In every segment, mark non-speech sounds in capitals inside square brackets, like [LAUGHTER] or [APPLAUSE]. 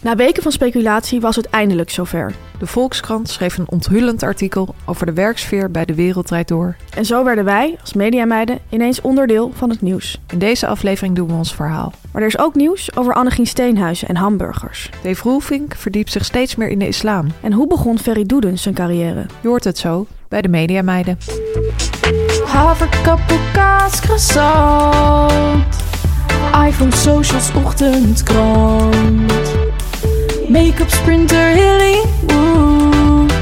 Na weken van speculatie was het eindelijk zover. De Volkskrant schreef een onthullend artikel over de werksfeer bij de Wereld Door. En zo werden wij, als mediameiden, ineens onderdeel van het nieuws. In deze aflevering doen we ons verhaal. Maar er is ook nieuws over Annegien Steenhuizen en hamburgers. Dave Roelvink verdiept zich steeds meer in de islam. En hoe begon Ferry Doedens zijn carrière? Je hoort het zo bij de Mediameiden. Haverkappel, kaas, croissant. iPhone, socials, ochtendkrant. Make-up, sprinter, Hollywood.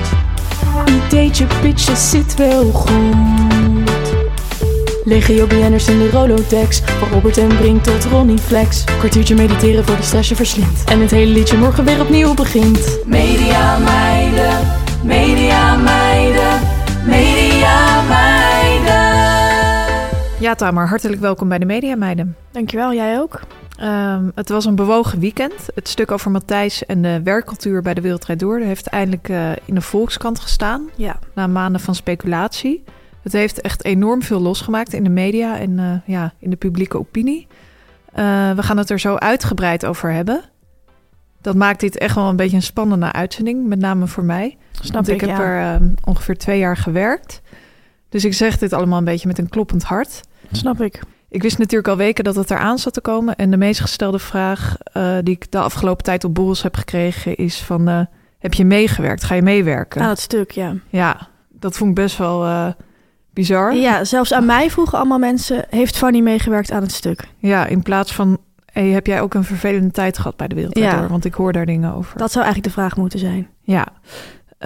Ideetje, pitje, zit wel goed. Legio BN'ers in de Rolodex. Van Robert en Brink tot Ronnie Flex. Kwartiertje mediteren voor de stress je verslindt. En het hele liedje morgen weer opnieuw begint. Media meiden, media meiden, media meiden. Ja, Tamer, hartelijk welkom bij de Mediameiden. Dankjewel, jij ook. Um, het was een bewogen weekend. Het stuk over Matthijs en de werkcultuur bij de Wereldrijd Door heeft eindelijk uh, in de Volkskrant gestaan. Ja. Na maanden van speculatie. Het heeft echt enorm veel losgemaakt in de media en uh, ja, in de publieke opinie. Uh, we gaan het er zo uitgebreid over hebben. Dat maakt dit echt wel een beetje een spannende uitzending, met name voor mij. Snap Want ik, ik, heb ja. er uh, ongeveer twee jaar gewerkt. Dus ik zeg dit allemaal een beetje met een kloppend hart. Snap ik. Ik wist natuurlijk al weken dat het eraan zat te komen. En de meest gestelde vraag uh, die ik de afgelopen tijd op borrels heb gekregen is van... Uh, heb je meegewerkt? Ga je meewerken? Aan het stuk, ja. Ja, dat vond ik best wel uh, bizar. Ja, zelfs aan mij vroegen allemaal mensen... heeft Fanny meegewerkt aan het stuk? Ja, in plaats van... Hey, heb jij ook een vervelende tijd gehad bij de Wereld Ja. Door? Want ik hoor daar dingen over. Dat zou eigenlijk de vraag moeten zijn. Ja.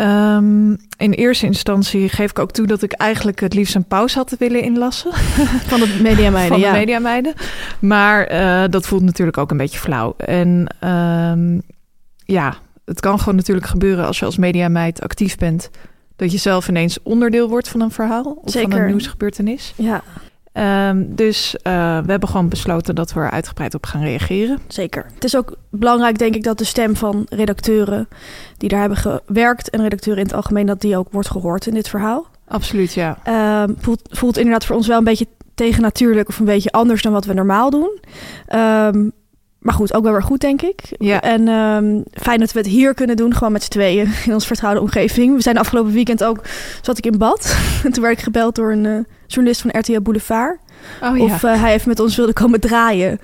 Um, in eerste instantie geef ik ook toe dat ik eigenlijk het liefst een pauze had willen inlassen. [LAUGHS] Van de mediameiden, Van de ja. mediameiden. Maar uh, dat voelt natuurlijk ook een beetje flauw. En um, ja, het kan gewoon natuurlijk gebeuren als je als mediameid actief bent... dat je zelf ineens onderdeel wordt van een verhaal of Zeker. van een nieuwsgebeurtenis. Ja, Um, dus uh, we hebben gewoon besloten dat we er uitgebreid op gaan reageren. zeker. Het is ook belangrijk, denk ik, dat de stem van redacteuren... die daar hebben gewerkt en redacteuren in het algemeen... dat die ook wordt gehoord in dit verhaal. Absoluut, ja. Um, voelt, voelt inderdaad voor ons wel een beetje tegennatuurlijk... of een beetje anders dan wat we normaal doen. Um, maar goed, ook wel weer goed, denk ik. Ja. En um, fijn dat we het hier kunnen doen, gewoon met z'n tweeën in ons vertrouwde omgeving. We zijn afgelopen weekend ook, zat ik in bad. en [LAUGHS] toen werd ik gebeld door een uh, journalist van RTL Boulevard. Oh, ja. Of uh, hij even met ons wilde komen draaien.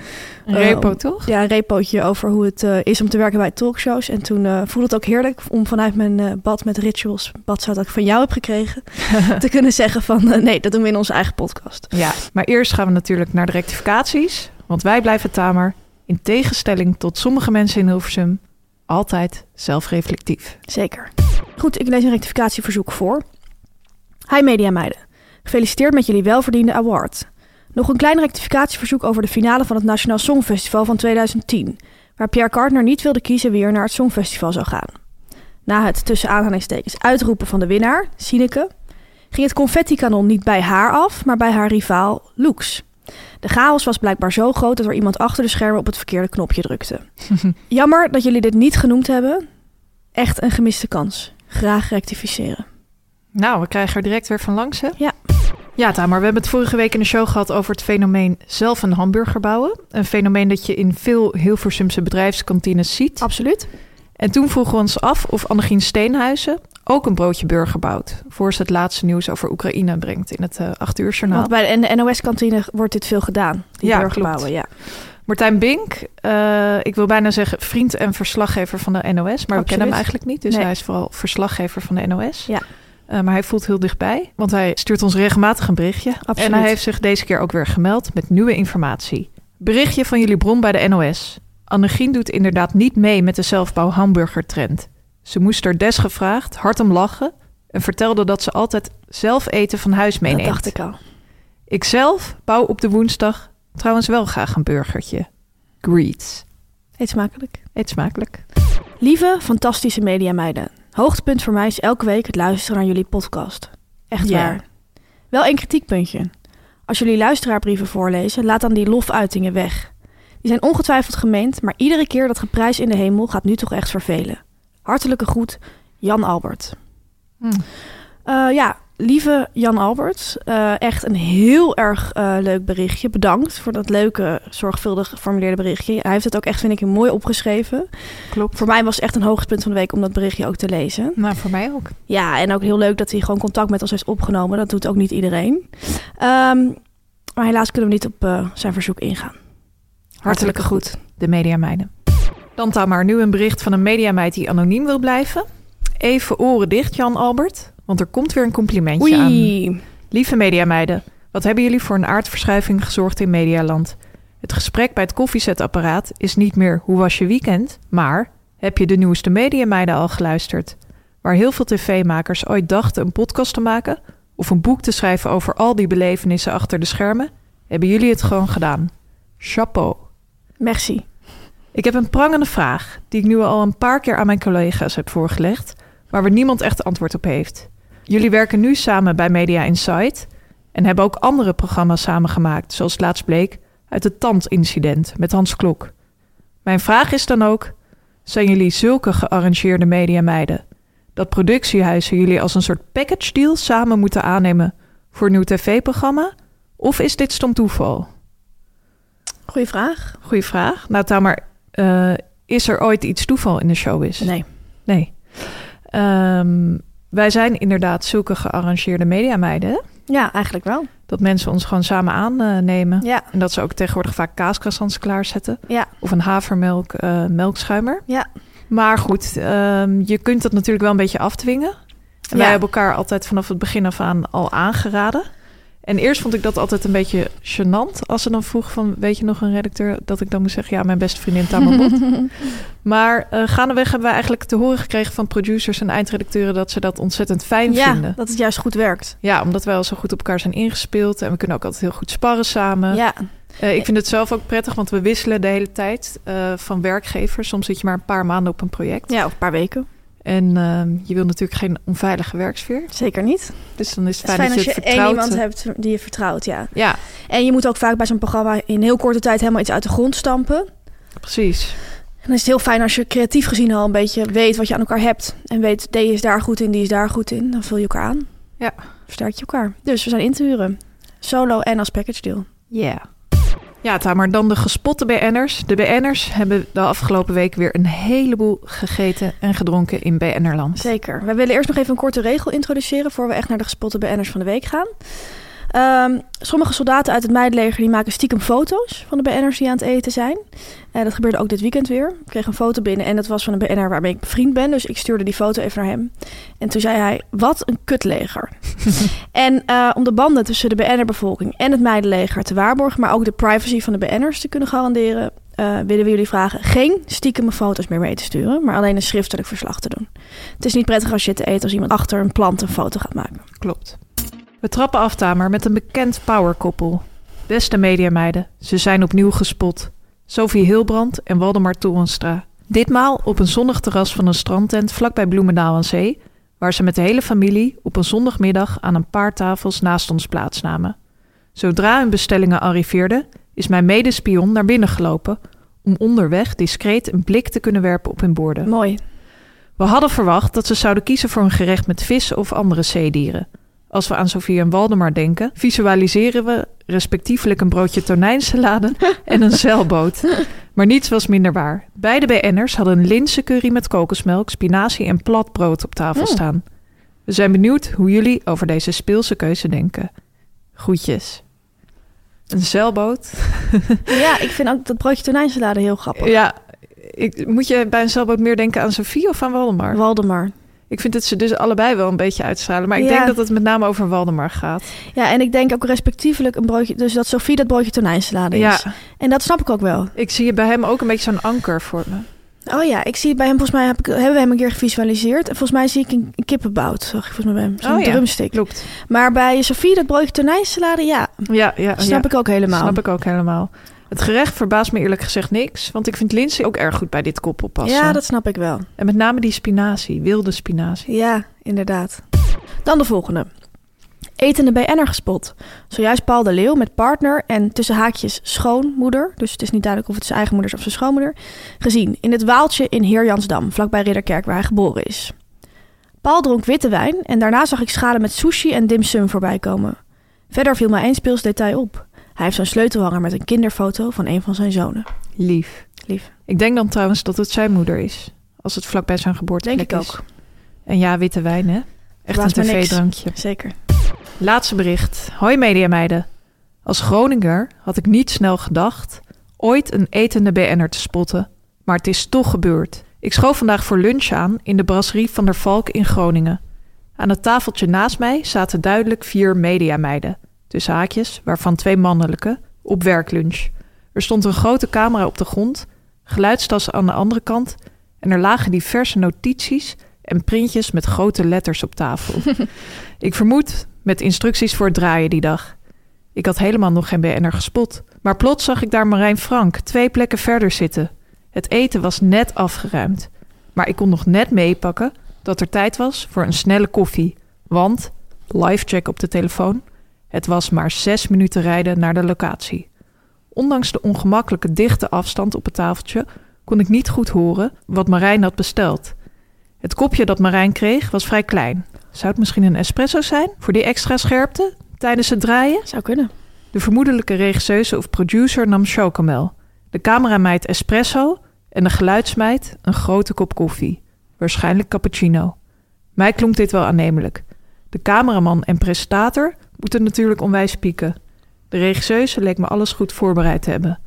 Een repo, uh, toch? Ja, een repootje over hoe het uh, is om te werken bij talkshows. En toen uh, voelde het ook heerlijk om vanuit mijn bad met rituals, bad dat ik van jou heb gekregen, [LAUGHS] te kunnen zeggen van nee, dat doen we in onze eigen podcast. Ja, maar eerst gaan we natuurlijk naar de rectificaties. Want wij blijven tamer, in tegenstelling tot sommige mensen in Hilversum, altijd zelfreflectief. Zeker. Goed, ik lees een rectificatieverzoek voor. Hi mediameiden. Gefeliciteerd met jullie welverdiende award. Nog een klein rectificatieverzoek over de finale van het Nationaal Songfestival van 2010, waar Pierre Kartner niet wilde kiezen wie er naar het Songfestival zou gaan. Na het tussen aanhalingstekens uitroepen van de winnaar, Sineke, ging het confettikanon niet bij haar af, maar bij haar rivaal Loeks. De chaos was blijkbaar zo groot dat er iemand achter de schermen op het verkeerde knopje drukte. [LAUGHS] Jammer dat jullie dit niet genoemd hebben. Echt een gemiste kans. Graag rectificeren. Nou, we krijgen er direct weer van langs, hè? Ja. Ja, Tamar, we hebben het vorige week in de show gehad over het fenomeen zelf een hamburger bouwen. Een fenomeen dat je in veel Hilversumse bedrijfskantines ziet. Absoluut. En toen vroegen we ons af of Annegien Steenhuizen ook een broodje burger bouwt... voor ze het laatste nieuws over Oekraïne brengt in het eh 8 uur journaal. Want bij de, in de NOS-kantine wordt dit veel gedaan. Die Ja, burgerbouwen, klopt. ja. Martijn Bink, eh, ik wil bijna zeggen vriend en verslaggever van de NOS... maar we kennen hem eigenlijk niet, dus Nee. hij is vooral verslaggever van de NOS. Ja. Eh, maar hij voelt heel dichtbij, want hij stuurt ons regelmatig een berichtje. Absoluut. En hij heeft zich deze keer ook weer gemeld met nieuwe informatie. Berichtje van jullie bron bij de NOS. Annegien doet inderdaad niet mee met de zelfbouw hamburgertrend. Ze moest er desgevraagd hard om lachen en vertelde dat ze altijd zelf eten van huis meeneemt. Dat dacht ik al. Ik zelf bouw op de woensdag trouwens wel graag een burgertje. Greets. Eet smakelijk. Eet smakelijk. Lieve, fantastische mediameiden. Hoogtepunt voor mij is elke week het luisteren naar jullie podcast. Echt waar. Wel één kritiekpuntje. Als jullie luisteraarbrieven voorlezen, laat dan die lofuitingen weg. Die zijn ongetwijfeld gemeend, maar iedere keer dat geprijs in de hemel gaat nu toch echt vervelen. Hartelijke groet, Jan Albert. Hm. Eh, ja, lieve Jan Albert, eh, echt een heel erg eh, leuk berichtje. Bedankt voor dat leuke, zorgvuldig geformuleerde berichtje. Hij heeft het ook echt, vind ik, mooi opgeschreven. Klopt. Voor mij was het echt een hoogtepunt van de week om dat berichtje ook te lezen. Nou, voor mij ook. Ja, en ook heel leuk dat hij gewoon contact met ons heeft opgenomen. Dat doet ook niet iedereen. Ehm, maar helaas kunnen we niet op eh, zijn verzoek ingaan. Hartelijke groet. De mediameiden. Dan dan maar nu een bericht van een mediameid die anoniem wil blijven. Even oren dicht, Jan Albert. Want er komt weer een complimentje aan. Oei. Lieve mediameiden, wat hebben jullie voor een aardverschuiving gezorgd in Medialand? Het gesprek bij het koffiezetapparaat is niet meer hoe was je weekend, maar heb je de nieuwste mediameiden al geluisterd? Waar heel veel tv-makers ooit dachten een podcast te maken of een boek te schrijven over al die belevenissen achter de schermen, hebben jullie het gewoon gedaan. Chapeau. Merci. Ik heb een prangende vraag die ik nu al een paar keer aan mijn collega's heb voorgelegd, maar waar niemand echt antwoord op heeft. Jullie werken nu samen bij Media Insight en hebben ook andere programma's samengemaakt, zoals laatst bleek uit het Tand-incident met Hans Klok. Mijn vraag is dan ook: zijn jullie zulke gearrangeerde mediameiden dat productiehuizen jullie als een soort package deal samen moeten aannemen voor een nieuw tv-programma? Of is dit stom toeval? Goeie vraag. Goeie vraag. Nou, Tamer, eh, is er ooit iets toeval in de showbiz? Nee. Nee. Ehm, wij zijn inderdaad zulke gearrangeerde mediameiden. Ja, eigenlijk wel. Dat mensen ons gewoon samen aannemen. Ja. En dat ze ook tegenwoordig vaak kaascroissants klaarzetten. Ja. Of een havermelk eh, melkschuimer. Ja. Maar goed, ehm, je kunt dat natuurlijk wel een beetje afdwingen. En wij hebben elkaar altijd vanaf het begin af aan al aangeraden. En eerst vond ik dat altijd een beetje gênant. Als ze dan vroeg van, weet je nog een redacteur? Dat ik dan moest zeggen, ja, mijn beste vriendin Tamar Bot. [LAUGHS] maar eh gaandeweg hebben wij eigenlijk te horen gekregen van producers en eindredacteuren... dat ze dat ontzettend fijn Ja, vinden. dat het juist goed werkt. Ja, omdat wij al zo goed op elkaar zijn ingespeeld. En we kunnen ook altijd heel goed sparren samen. Ja. Eh, ik vind het zelf ook prettig, want we wisselen de hele tijd eh, van werkgever. Soms zit je maar een paar maanden op een project. ja, of een paar weken. En ehm, je wil natuurlijk geen onveilige werksfeer. Zeker niet. Dus dan is het Het fijn, is fijn dat als je het één iemand hebt die je vertrouwt, ja. Ja, En je moet ook vaak bij zo'n programma in heel korte tijd helemaal iets uit de grond stampen. precies. En dan is het heel fijn als je creatief gezien al een beetje weet wat je aan elkaar hebt. En weet, die is daar goed in, die is daar goed in. Dan vul je elkaar aan. Ja. Versterk je elkaar. Dus we zijn in te huren. Solo en als package deal. Ja. Ja, Tamer, dan de gespotte BN'ers. De BN'ers hebben de afgelopen week weer een heleboel gegeten en gedronken in BN'erland. Zeker. We willen eerst nog even een korte regel introduceren... voor we echt naar de gespotte BN'ers van de week gaan. Ehm, sommige soldaten uit het meidenleger die maken stiekem foto's van de BN'ers die aan het eten zijn. Eh, dat gebeurde ook dit weekend weer. Ik kreeg een foto binnen en dat was van een BN'er waarmee ik bevriend ben. Dus ik stuurde die foto even naar hem. En toen zei hij, wat een kutleger. [LAUGHS] en eh, om de banden tussen de BN'er-bevolking en het meidenleger te waarborgen... maar ook de privacy van de BN'ers te kunnen garanderen... eh, willen we jullie vragen geen stiekeme foto's meer mee te sturen... maar alleen een schriftelijk verslag te doen. Het is niet prettig als je te eten als iemand achter een plant een foto gaat maken. Klopt. We trappen af, Tamer, met een bekend powerkoppel. Beste mediameiden, ze zijn opnieuw gespot. Sophie Hilbrand en Waldemar Torenstra. Ditmaal op een zonnig terras van een strandtent vlakbij Bloemendaal aan Zee... waar ze met de hele familie op een zondagmiddag aan een paar tafels naast ons plaatsnamen. Zodra hun bestellingen arriveerden, is mijn medespion naar binnen gelopen... om onderweg discreet een blik te kunnen werpen op hun borden. Mooi. We hadden verwacht dat ze zouden kiezen voor een gerecht met vis of andere zeedieren. Als we aan Sofie en Waldemar denken, visualiseren we respectievelijk een broodje tonijnsalade [LAUGHS] en een zeilboot. Maar niets was minder waar. Beide BN'ers hadden een linzencurry met kokosmelk, spinazie en plat brood op tafel Mm. staan. We zijn benieuwd hoe jullie over deze speelse keuze denken. Groetjes. Een zeilboot. [LAUGHS] Ja, ik vind ook dat broodje tonijnsalade heel grappig. Ja, ik, moet je bij een zeilboot meer denken aan Sophie of aan Waldemar? Waldemar. Ik vind dat ze dus allebei wel een beetje uitstralen. Maar ik Ja. denk dat het met name over Waldemar gaat. Ja, en ik denk ook respectievelijk een broodje... Dus dat Sophie dat broodje tonijnsalade is. Ja, En dat snap ik ook wel. ik zie bij hem ook een beetje zo'n anker voor me. Oh ja, ik zie bij hem, volgens mij heb ik, hebben we hem een keer gevisualiseerd. En volgens mij zie ik een, een kippenbout, zag ik volgens mij bij hem. Zo'n Oh ja, drumstick. Klopt. Maar bij Sophie, dat broodje tonijnsalade, ja, Ja, ja, snap ja. ik ook helemaal. Snap ik ook helemaal. Het gerecht verbaast me eerlijk gezegd niks. Want ik vind Lindsay ook erg goed bij dit koppel passen. Ja, dat snap ik wel. En met name die spinazie, wilde spinazie. Ja, inderdaad. Dan de volgende. Etende BN'er gespot. Zojuist Paul de Leeuw met partner en tussen haakjes schoonmoeder. Dus het is niet duidelijk of het zijn eigen moeder is of zijn schoonmoeder. Gezien in het Waaltje in Heerjansdam, vlakbij Ridderkerk waar hij geboren is. Paul dronk witte wijn en daarna zag ik schalen met sushi en dim sum voorbij komen. Verder viel mij één speels detail op. Hij heeft zo'n sleutelhanger met een kinderfoto van een van zijn zonen. Lief. Lief. Ik denk dan trouwens dat het zijn moeder is. Als het vlakbij zijn Denk geboorteplek ik is. ook. En ja, witte wijn, hè? Echt een tv-drankje. Zeker. Laatste bericht. Hoi mediameiden. Als Groninger had ik niet snel gedacht ooit een etende BN'er te spotten. Maar het is toch gebeurd. Ik schoof vandaag voor lunch aan in de brasserie van der Valk in Groningen. Aan het tafeltje naast mij zaten duidelijk vier mediameiden. Tussen haakjes, waarvan twee mannelijke, op werklunch. Er stond een grote camera op de grond, geluidstassen aan de andere kant... en er lagen diverse notities en printjes met grote letters op tafel. [LAUGHS] Ik vermoed met instructies voor het draaien die dag. Ik had helemaal nog geen BN'er gespot. Maar plots zag ik daar Marijn Frank twee plekken verder zitten. Het eten was net afgeruimd. Maar ik kon nog net meepakken dat er tijd was voor een snelle koffie. Want, live check op de telefoon, het was maar zes minuten rijden naar de locatie. Ondanks de ongemakkelijke dichte afstand op het tafeltje kon ik niet goed horen wat Marijn had besteld. Het kopje dat Marijn kreeg was vrij klein. Zou het misschien een espresso zijn voor die extra scherpte tijdens het draaien? Zou kunnen. De vermoedelijke regisseuse of producer nam chocomel. De camerameid espresso en de geluidsmeid een grote kop koffie. Waarschijnlijk cappuccino. Mij klonk dit wel aannemelijk. De cameraman en presentator moeten natuurlijk onwijs pieken. De regisseuse leek me alles goed voorbereid te hebben.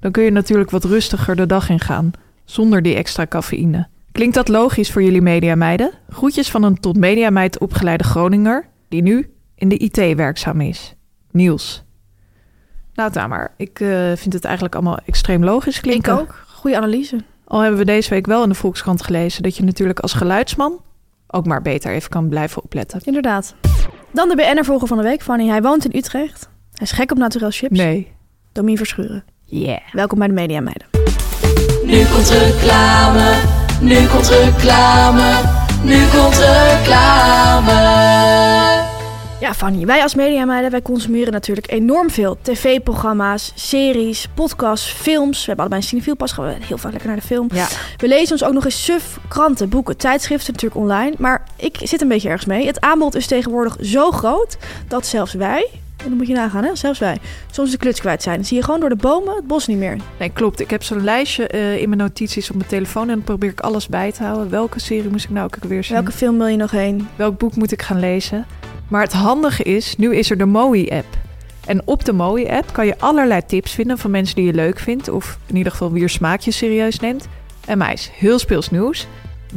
Dan kun je natuurlijk wat rustiger de dag ingaan, zonder die extra cafeïne. Klinkt dat logisch voor jullie mediameiden? Groetjes van een tot mediameid opgeleide Groninger, die nu in de IT werkzaam is. Niels. Nou, Tamar, ik eh, vind het eigenlijk allemaal extreem logisch klinken. Ik ook. Goede analyse. Al hebben we deze week wel in de Volkskrant gelezen dat je natuurlijk als geluidsman ook maar beter even kan blijven opletten. Inderdaad. Dan de BN'er-volger van de week, Fanny. Hij woont in Utrecht. Hij is gek op naturel chips. Nee. Domien Verschuren. Yeah. Welkom bij de Media Meiden. Nu komt reclame, nu komt reclame, nu komt reclame. Ja, Fanny. Wij als Media Meiden, wij consumeren natuurlijk enorm veel tv-programma's, series, podcasts, films. We hebben allebei een cinefiel pas gehad. We gaan heel vaak lekker naar de film. Ja. We lezen ons ook nog eens suf, kranten, boeken, tijdschriften natuurlijk online. Maar ik zit een beetje ergens mee. Het aanbod is tegenwoordig zo groot dat zelfs wij, en dan moet je nagaan hè, zelfs wij, soms de kluts kwijt zijn. Dan zie je gewoon door de bomen het bos niet meer. Nee, klopt. Ik heb zo'n lijstje eh, in mijn notities op mijn telefoon en dan probeer ik alles bij te houden. Welke serie moest ik nou ook weer zien? Welke film wil je nog heen? Welk boek moet ik gaan lezen? Maar het handige is, nu is er de MOI-app. En op de MOI-app kan je allerlei tips vinden van mensen die je leuk vindt. Of in ieder geval wie je smaakje serieus neemt. En meis, heel speels nieuws.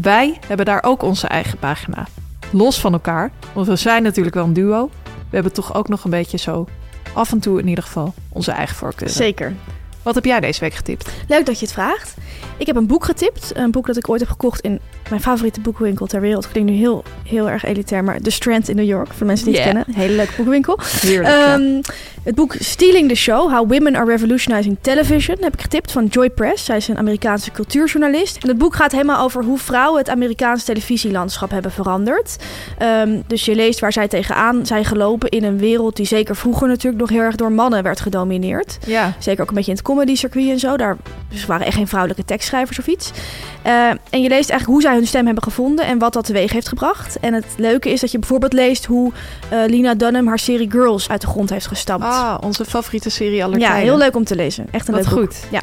Wij hebben daar ook onze eigen pagina. Los van elkaar, want we zijn natuurlijk wel een duo. We hebben toch ook nog een beetje zo, af en toe in ieder geval, onze eigen voorkeuren. Zeker. Wat heb jij deze week getipt? Leuk dat je het vraagt. Ik heb een boek getipt. Een boek dat ik ooit heb gekocht in mijn favoriete boekenwinkel ter wereld. Klinkt nu heel, heel erg elitair, maar The Strand in New York. Voor de mensen die het Yeah. kennen. Hele leuke. Heerlijk. ja. Ehm, het boek Stealing the Show: How Women Are Revolutionizing Television heb ik getipt van Joy Press. Zij is een Amerikaanse cultuurjournalist. En het boek gaat helemaal over hoe vrouwen het Amerikaanse televisielandschap hebben veranderd. Ehm, dus je leest waar zij tegenaan zijn gelopen in een wereld die zeker vroeger natuurlijk nog heel erg door mannen werd gedomineerd. ja. Zeker ook een beetje in het comedy circuit en zo. Daar Dus waren echt geen vrouwelijke tekstschrijvers of iets. Eh, en je leest eigenlijk hoe zij hun stem hebben gevonden en wat dat teweeg heeft gebracht. En het leuke is dat je bijvoorbeeld leest hoe eh, Lina Dunham haar serie Girls uit de grond heeft gestampt. Ah, onze favoriete serie aller ja, heel leuk om te lezen. Echt een Wat leuk boek. goed. Ja.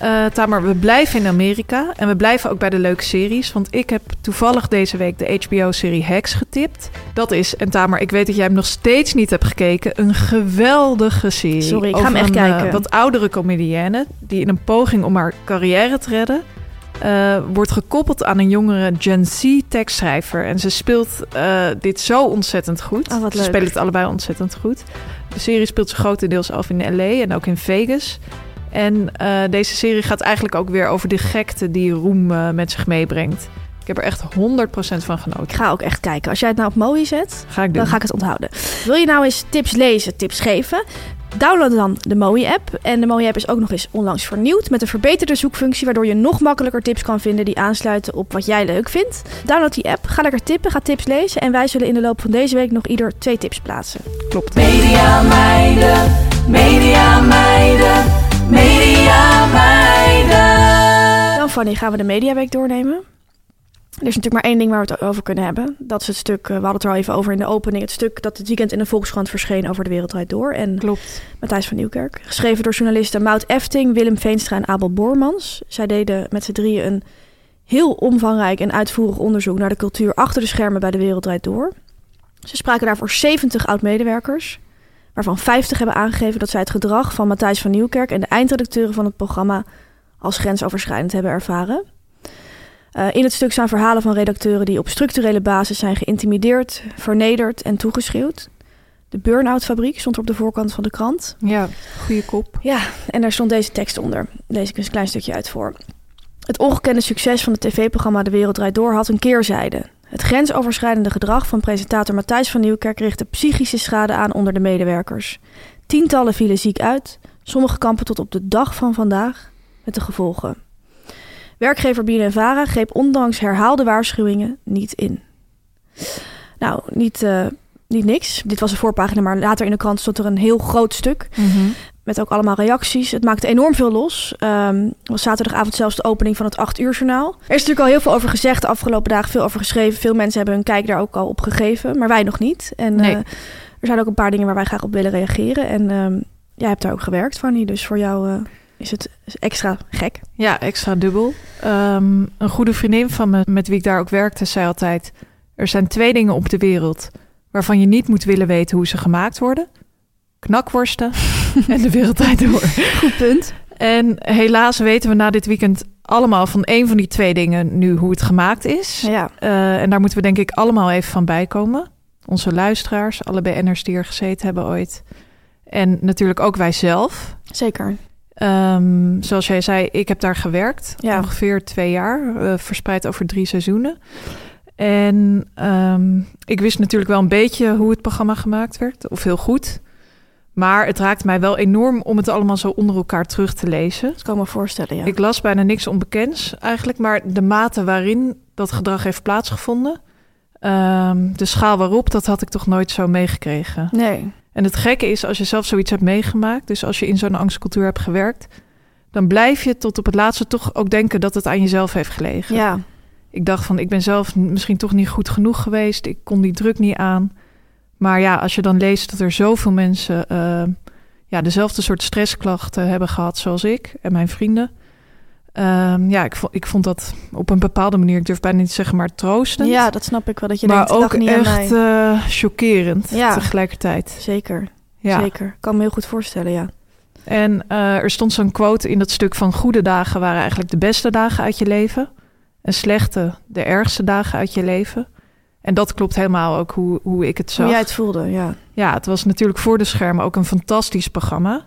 Eh, Tamer, we blijven in Amerika en we blijven ook bij de leuke series. Want ik heb toevallig deze week de HBO-serie Hacks getipt. Dat is, en Tamer, ik weet dat jij hem nog steeds niet hebt gekeken, een geweldige serie. Sorry, ik ga hem echt een, eh, kijken. wat oudere comedienne die in een poging om haar carrière te redden... eh, wordt gekoppeld aan een jongere Gen Z tekstschrijver. En ze speelt eh, dit zo ontzettend goed. Oh, wat ze spelen het allebei ontzettend goed. De serie speelt zich grotendeels af in LA en ook in Vegas. En eh, deze serie gaat eigenlijk ook weer over de gekte die roem met zich meebrengt. Ik heb er echt 100% van Ik genoten. ga ook echt kijken. Als jij het nou op Mooi zet, Ga ik dan ga ik het onthouden. Wil je nou eens tips lezen, tips geven? Download dan de Mooi-app. En de Mooi-app is ook nog eens onlangs vernieuwd met een verbeterde zoekfunctie, waardoor je nog makkelijker tips kan vinden die aansluiten op wat jij leuk vindt. Download die app, ga lekker tippen, ga tips lezen en wij zullen in de loop van deze week nog ieder twee tips plaatsen. Klopt. Media meiden, media meiden, media meiden. Dan Fanny, gaan we de Mediaweek doornemen. Er is natuurlijk maar één ding waar we het over kunnen hebben. Dat is het stuk, eh, we hadden het er al even over in de opening, het stuk dat dit weekend in de Volkskrant verscheen over de Wereld Draait Door. En Klopt. Matthijs van Nieuwkerk. Geschreven door journalisten Maud Efting, Willem Veenstra en Abel Boormans. Zij deden met z'n drieën een heel omvangrijk en uitvoerig onderzoek naar de cultuur achter de schermen bij de Wereld Draait Door. Ze spraken daarvoor 70 oud-medewerkers, waarvan 50 hebben aangegeven dat zij het gedrag van Matthijs van Nieuwkerk en de eindredacteuren van het programma als grensoverschrijdend hebben ervaren. Eh, in het stuk staan verhalen van redacteuren die op structurele basis zijn geïntimideerd, vernederd en toegeschreeuwd. De Burn-out fabriek stond op de voorkant van de krant. Ja, goede kop. Ja, en daar stond deze tekst onder. Lees ik eens een klein stukje uit voor. Het ongekende succes van het tv-programma De Wereld Draait Door had een keerzijde. Het grensoverschrijdende gedrag van presentator Matthijs van Nieuwkerk richtte psychische schade aan onder de medewerkers. Tientallen vielen ziek uit, sommige kampen tot op de dag van vandaag met de gevolgen. Werkgever BNNVARA greep ondanks herhaalde waarschuwingen niet in. Nou, niet, eh, niet niks. Dit was een voorpagina, maar later in de krant stond er een heel groot stuk. Met ook allemaal reacties. Het maakte enorm veel los. Ehm was zaterdagavond zelfs de opening van het 8 uur journaal. Er is natuurlijk al heel veel over gezegd de afgelopen dagen. Veel over geschreven. Veel mensen hebben hun kijk daar ook al op gegeven. Maar wij nog niet. En Nee. eh, er zijn ook een paar dingen waar wij graag op willen reageren. En ehm, jij hebt daar ook gewerkt, Fanny. Dus voor jou eh, is het extra gek. Ja, extra dubbel. Ehm, een goede vriendin van me, met wie ik daar ook werkte, zei altijd... Er zijn twee dingen op de wereld waarvan je niet moet willen weten hoe ze gemaakt worden. Knakworsten [LAUGHS] en de wereld draait door. Goed punt. En helaas weten we na dit weekend allemaal van één van die twee dingen nu hoe het gemaakt is. Ja, Eh, en daar moeten we denk ik allemaal even van bijkomen. Onze luisteraars, alle BN'ers die er gezeten hebben ooit. En natuurlijk ook wij zelf. zeker. Ehm, zoals jij zei, ik heb daar gewerkt. Ja. Ongeveer twee jaar, eh, verspreid over drie seizoenen. En ehm, ik wist natuurlijk wel een beetje hoe het programma gemaakt werd. Of heel goed. Maar het raakt mij wel enorm om het allemaal zo onder elkaar terug te lezen. Dat kan ik me voorstellen, ja. Ik las bijna niks onbekends eigenlijk, maar de mate waarin dat gedrag heeft plaatsgevonden, ehm, de schaal waarop, dat had ik toch nooit zo meegekregen. Nee, En het gekke is, als je zelf zoiets hebt meegemaakt, dus als je in zo'n angstcultuur hebt gewerkt, dan blijf je tot op het laatste toch ook denken dat het aan jezelf heeft gelegen. ja. Ik dacht van, ik ben zelf misschien toch niet goed genoeg geweest, ik kon die druk niet aan. Maar ja, als je dan leest dat er zoveel mensen eh, ja, dezelfde soort stressklachten hebben gehad zoals ik en mijn vrienden. Ehm, ja, ik vond, ik vond dat op een bepaalde manier, ik durf bijna niet te zeggen, maar troostend. Ja, dat snap ik wel. Dat je maar denkt, ook niet echt eh, chockerend Ja. tegelijkertijd. Zeker, Ja. zeker. Ik kan me heel goed voorstellen, ja. En eh, er stond zo'n quote in dat stuk van goede dagen waren eigenlijk de beste dagen uit je leven. En slechte de ergste dagen uit je leven. En dat klopt helemaal ook hoe, hoe ik het zag. Hoe jij het voelde, ja. Ja, het was natuurlijk voor de schermen ook een fantastisch programma.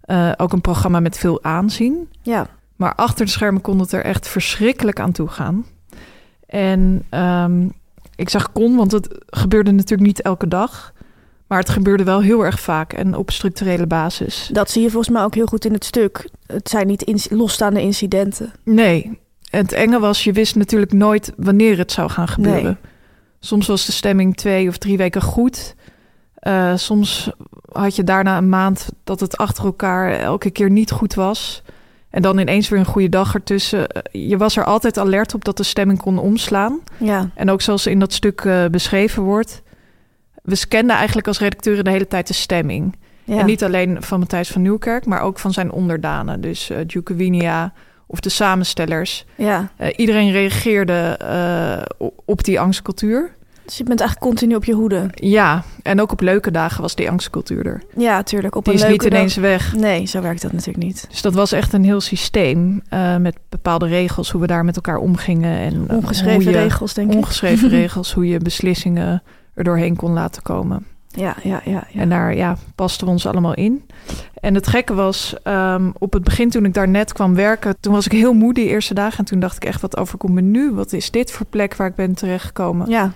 Eh, ook een programma met veel aanzien. Ja, Maar achter de schermen kon het er echt verschrikkelijk aan toe gaan. En ehm, ik zag kon, want het gebeurde natuurlijk niet elke dag. Maar het gebeurde wel heel erg vaak en op structurele basis. dat zie je volgens mij ook heel goed in het stuk. Het zijn niet losstaande incidenten. Nee, het enge was, je wist natuurlijk nooit wanneer het zou gaan gebeuren. Nee. Soms was de stemming twee of drie weken goed. Eh, soms had je daarna een maand dat het achter elkaar elke keer niet goed was. En dan ineens weer een goede dag ertussen. Eh, Je was er altijd alert op dat de stemming kon omslaan. Ja, En ook zoals in dat stuk eh, beschreven wordt. We scanden eigenlijk als redacteuren de hele tijd de stemming. ja. En niet alleen van Matthijs van Nieuwkerk, maar ook van zijn onderdanen. Dus Duke Winia of de samenstellers. ja. Iedereen reageerde op die angstcultuur. Dus je bent eigenlijk continu op je hoede. Ja, en ook op leuke dagen was die angstcultuur er. Ja, tuurlijk. Op Die een is niet leuke ineens dag- weg. Nee, zo werkt dat natuurlijk niet. Dus dat was echt een heel systeem eh, met bepaalde regels, hoe we daar met elkaar omgingen. En eh, Ongeschreven je- regels, denk ik. Ongeschreven [LAUGHS] regels, hoe je beslissingen er doorheen kon laten komen. Ja, ja, ja. ja. En daar ja, pasten we ons allemaal in. En het gekke was, ehm, op het begin toen ik daar net kwam werken, toen was ik heel moe die eerste dagen. En toen dacht ik echt, wat overkomt me nu? Wat is dit voor plek waar ik ben terechtgekomen? ja.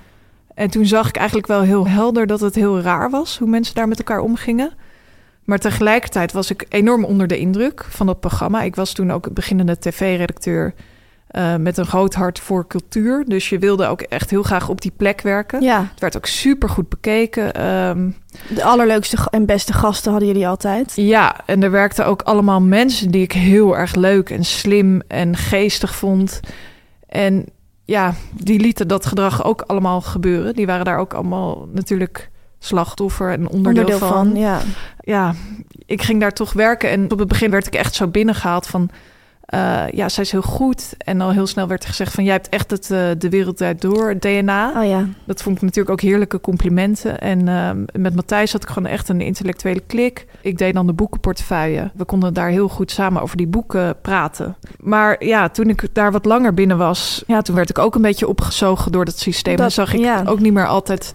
En toen zag ik eigenlijk wel heel helder dat het heel raar was hoe mensen daar met elkaar omgingen. Maar tegelijkertijd was ik enorm onder de indruk van dat programma. Ik was toen ook beginnende tv-redacteur eh, met een groot hart voor cultuur. Dus je wilde ook echt heel graag op die plek werken. ja, Het werd ook super goed bekeken. Ehm, de allerleukste en beste gasten hadden jullie altijd. ja, en er werkten ook allemaal mensen die ik heel erg leuk en slim en geestig vond. En ja, die lieten dat gedrag ook allemaal gebeuren. Die waren daar ook allemaal natuurlijk slachtoffer en onderdeel, Onderdeel van. van, ja. Ja, ik ging daar toch werken en op het begin werd ik echt zo binnengehaald van... eh, ja, zij is heel goed. En al heel snel werd er gezegd van... jij hebt echt het, eh, de wereld draait door, het DNA. Oh ja. Dat vond ik natuurlijk ook heerlijke complimenten. En ehm, met Matthijs had ik gewoon echt een intellectuele klik. Ik deed dan de boekenportefeuille. We konden daar heel goed samen over die boeken praten. Maar ja, toen ik daar wat langer binnen was... Ja, toen werd ik ook een beetje opgezogen door dat systeem. Dat- en zag ik ja. ook niet meer altijd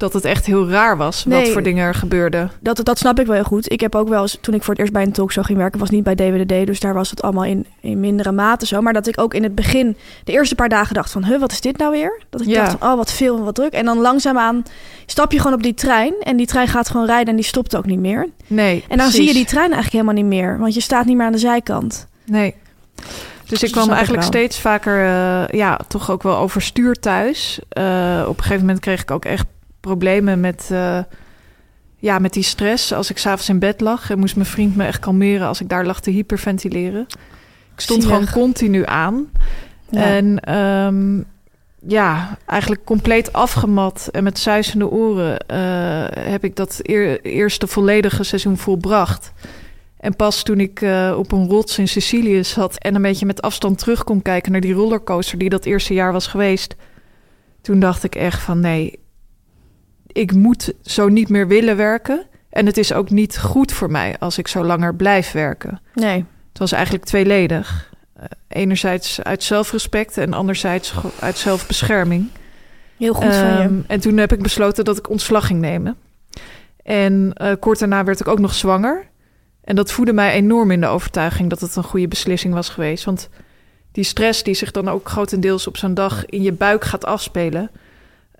dat het echt heel raar was... wat voor dingen er gebeurden. Dat, dat snap ik wel heel goed. Ik heb ook wel eens, toen ik voor het eerst bij een talkshow ging werken, was niet bij DWDD, dus daar was het allemaal in, in mindere mate zo. Maar dat ik ook in het begin, de eerste paar dagen dacht van, huh, wat is dit nou weer? Dat ik Ja. dacht van, oh, wat veel en wat druk. En dan langzaamaan stap je gewoon op die trein en die trein gaat gewoon rijden en die stopt ook niet meer. Nee, En dan zie je die trein eigenlijk helemaal niet meer, want je staat niet meer aan de zijkant. Nee. Dus ik Dat kwam ik eigenlijk steeds vaker, eh, ja, toch ook wel overstuur thuis. Eh, op een gegeven moment kreeg ik ook echt problemen met, eh, ja, met die stress. Als ik s'avonds in bed lag en moest mijn vriend me echt kalmeren als ik daar lag te hyperventileren. Ik stond Zielig. gewoon continu aan. Ja. En ehm, ja, eigenlijk compleet afgemat en met suisende oren eh, heb ik dat eer- eerste volledige seizoen volbracht. En pas toen ik eh, op een rots in Sicilië zat en een beetje met afstand terug kon kijken naar die rollercoaster die dat eerste jaar was geweest, toen dacht ik echt van nee, ik moet zo niet meer willen werken. En het is ook niet goed voor mij als ik zo langer blijf werken. Nee. Het was eigenlijk tweeledig. Eh, enerzijds uit zelfrespect en anderzijds uit zelfbescherming. Heel goed van je. Ehm, En toen heb ik besloten dat ik ontslag ging nemen. En eh, kort daarna werd ik ook nog zwanger. En dat voedde mij enorm in de overtuiging dat het een goede beslissing was geweest. Want die stress die zich dan ook grotendeels op zo'n dag in je buik gaat afspelen.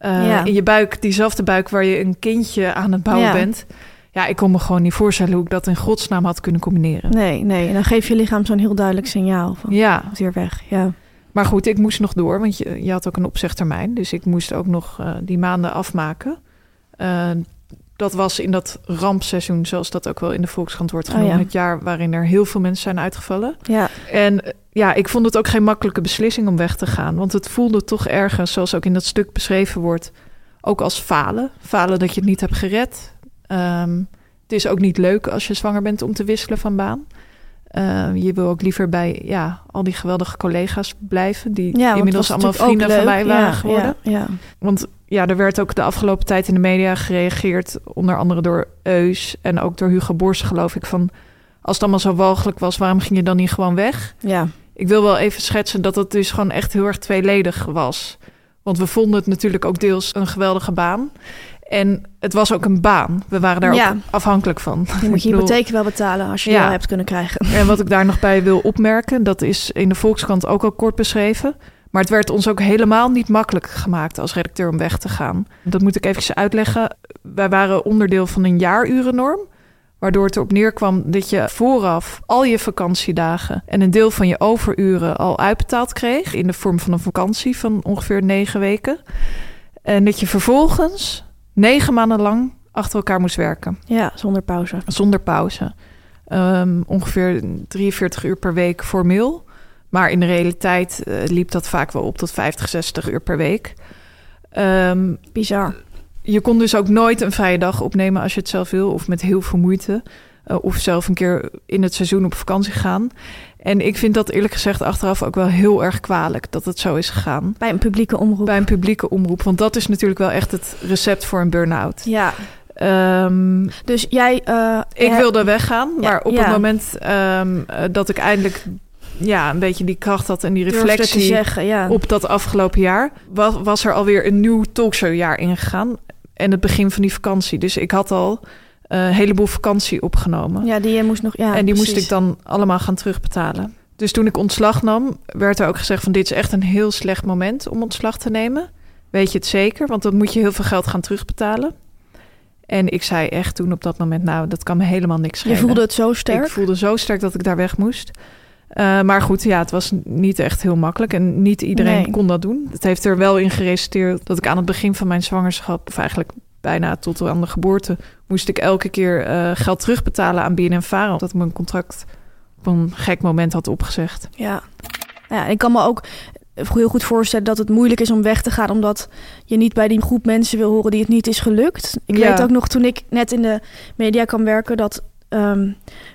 Eh, Ja. In je buik, diezelfde buik waar je een kindje aan het bouwen Ja. bent. Ja, ik kon me gewoon niet voorstellen hoe ik dat in godsnaam had kunnen combineren. Nee, nee. En dan geeft je lichaam zo'n heel duidelijk signaal van, Ja, weer weg. Ja. Maar goed, ik moest nog door, want je, je had ook een opzegtermijn. Dus ik moest ook nog eh, die maanden afmaken. Eh, dat was in dat rampseizoen, zoals dat ook wel in de Volkskrant wordt Oh, genoemd. ja. Het jaar waarin er heel veel mensen zijn uitgevallen. Ja. En eh, ja, ik vond het ook geen makkelijke beslissing om weg te gaan. Want het voelde toch ergens, zoals ook in dat stuk beschreven wordt, ook als falen. Falen dat je het niet hebt gered. Ehm, het is ook niet leuk als je zwanger bent om te wisselen van baan. Ehm, je wil ook liever bij ja, al die geweldige collega's blijven, die Ja, inmiddels allemaal vrienden van mij Ja, waren geworden. Ja, ja. Want ja, er werd ook de afgelopen tijd in de media gereageerd, onder andere door Eus en ook door Hugo Borst, geloof ik, van als het allemaal zo walgelijk was, waarom ging je dan niet gewoon weg? ja. Ik wil wel even schetsen dat het dus gewoon echt heel erg tweeledig was. Want we vonden het natuurlijk ook deels een geweldige baan. En het was ook een baan. We waren daar Ja. ook afhankelijk van. Je [LAUGHS] moet je hypotheek wel betalen als je Ja. wel hebt kunnen krijgen. En wat ik daar nog bij wil [LAUGHS] opmerken, dat is in de Volkskrant ook al kort beschreven. Maar het werd ons ook helemaal niet makkelijk gemaakt als redacteur om weg te gaan. Dat moet ik even uitleggen. Wij waren onderdeel van een jaarurennorm. Waardoor het erop neerkwam dat je vooraf al je vakantiedagen en een deel van je overuren al uitbetaald kreeg. In de vorm van een vakantie van ongeveer negen weken. En dat je vervolgens negen maanden lang achter elkaar moest werken Ja, zonder pauze. zonder pauze. Ehm, ongeveer 43 uur per week formeel. Maar in de realiteit eh, liep dat vaak wel op tot 50, 60 uur per week. Ehm, Bizar. je kon dus ook nooit een vrije dag opnemen als je het zelf wil, of met heel veel moeite. Eh, of zelf een keer in het seizoen op vakantie gaan. En ik vind dat eerlijk gezegd achteraf ook wel heel erg kwalijk dat het zo is gegaan. Bij een publieke omroep. Bij een publieke omroep. Want dat is natuurlijk wel echt het recept voor een burn-out. Ja, Ehm, dus jij... eh, ik wilde weggaan, Ja, maar op ja. het moment ehm, eh, dat ik eindelijk ja, een beetje die kracht had en die reflectie zeggen, ja. op dat afgelopen jaar, was, was er alweer een nieuw talkshowjaar ingegaan. En het begin van die vakantie. Dus ik had al een heleboel vakantie opgenomen. Ja, die je moest nog... Ja, en die moest ik dan allemaal gaan terugbetalen. Dus toen ik ontslag nam, werd er ook gezegd van dit is echt een heel slecht moment om ontslag te nemen. Weet je het zeker? Want dan moet je heel veel geld gaan terugbetalen. En ik zei echt toen op dat moment, nou, dat kan me helemaal niks Je schelen. voelde het zo sterk. Ik voelde zo sterk dat ik daar weg moest. Eh, maar goed, ja, het was niet echt heel makkelijk. En niet iedereen Nee. kon dat doen. Het heeft er wel in geresulteerd dat ik aan het begin van mijn zwangerschap... of eigenlijk bijna tot aan de geboorte... moest ik elke keer eh, geld terugbetalen aan BNN-Vara... omdat ik mijn contract op een gek moment had opgezegd. Ja. ja, ik kan me ook heel goed voorstellen dat het moeilijk is om weg te gaan, omdat je niet bij die groep mensen wil horen die het niet is gelukt. Ik Ja. weet ook nog toen ik net in de media kwam werken dat ehm,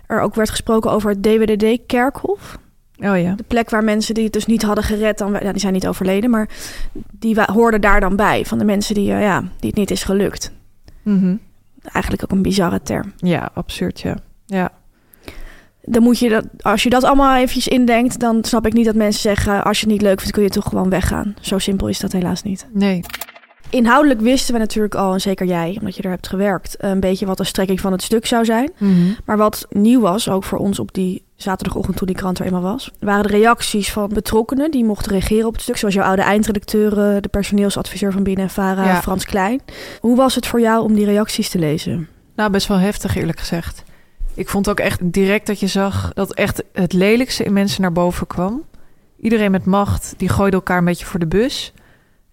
er ook werd gesproken over het DWDD-kerkhof. Oh ja. De plek waar mensen die het dus niet hadden gered, dan, die zijn niet overleden, maar die hoorden daar dan bij. Van de mensen die, eh, ja, die het niet is gelukt. Mhm. Eigenlijk ook een bizarre term. Ja, absurd, ja. Ja, Dan moet je dat, als je dat allemaal eventjes indenkt, dan snap ik niet dat mensen zeggen: als je het niet leuk vindt, kun je toch gewoon weggaan. Zo simpel is dat helaas niet. nee. Inhoudelijk wisten we natuurlijk al, en zeker jij, omdat je er hebt gewerkt, een beetje wat de strekking van het stuk zou zijn. Mhm. Maar wat nieuw was, ook voor ons op die zaterdagochtend toen die krant er eenmaal was, waren de reacties van betrokkenen die mochten reageren op het stuk. Zoals jouw oude eindredacteur, eh, de personeelsadviseur van BNNVARA, Ja. Frans Klein. Hoe was het voor jou om die reacties te lezen? Nou, best wel heftig eerlijk gezegd. Ik vond ook echt direct dat je zag dat echt het lelijkste in mensen naar boven kwam. Iedereen met macht, die gooide elkaar een beetje voor de bus.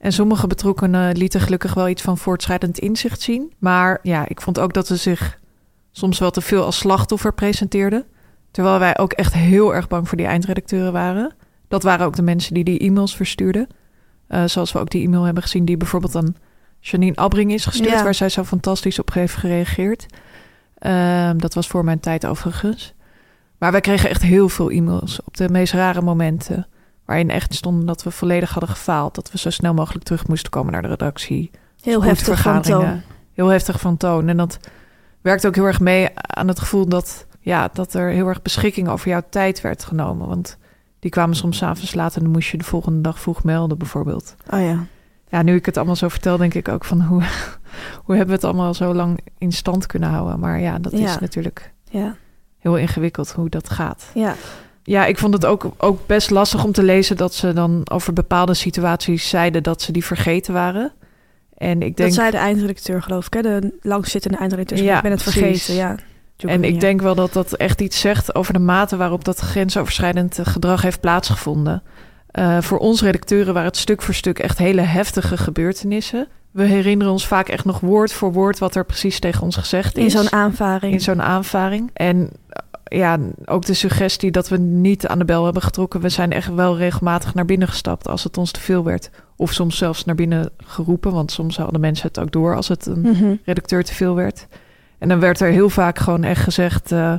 En sommige betrokkenen lieten gelukkig wel iets van voortschrijdend inzicht zien. Maar ja, ik vond ook dat ze zich soms wel te veel als slachtoffer presenteerden. Terwijl wij ook echt heel erg bang voor die eindredacteuren waren. Dat waren ook de mensen die die e-mails verstuurden. Eh, zoals we ook die e-mail hebben gezien die bijvoorbeeld aan Janine Abbring is gestuurd... Ja. waar zij zo fantastisch op heeft gereageerd. Ehm, dat was voor mijn tijd overigens. Maar wij kregen echt heel veel e-mails op de meest rare momenten. Waarin echt stonden dat we volledig hadden gefaald. Dat we zo snel mogelijk terug moesten komen naar de redactie. Heel heftig van toon. Heel heftig van toon. En dat werkt ook heel erg mee aan het gevoel dat, ja, dat er heel erg beschikking over jouw tijd werd genomen. Want die kwamen soms 's avonds laat en dan moest je de volgende dag vroeg melden bijvoorbeeld. Oh ja. Ja, nu ik het allemaal zo vertel, denk ik ook van hoe, [LAUGHS] hoe hebben we het allemaal zo lang in stand kunnen houden. Maar ja, dat Ja. is natuurlijk Ja. heel ingewikkeld hoe dat gaat. Ja. Ja, ik vond het ook, ook best lastig om te lezen dat ze dan over bepaalde situaties zeiden dat ze die vergeten waren. En ik denk, Dat zei de eindredacteur, geloof ik. Hè? De langzittende eindredacteur. Ja, ik ben het precies. vergeten. Ja. en ik denk wel dat dat echt iets zegt over de mate waarop dat grensoverschrijdend gedrag heeft plaatsgevonden. Eh, voor ons redacteuren waren het stuk voor stuk echt hele heftige gebeurtenissen. We herinneren ons vaak echt nog woord voor woord wat er precies tegen ons gezegd In is. zo'n aanvaring. in zo'n aanvaring. En ja, ook de suggestie dat we niet aan de bel hebben getrokken. We zijn echt wel regelmatig naar binnen gestapt als het ons te veel werd. Of soms zelfs naar binnen geroepen, want soms hadden mensen het ook door als het een Mhm. redacteur te veel werd. En dan werd er heel vaak gewoon echt gezegd, eh,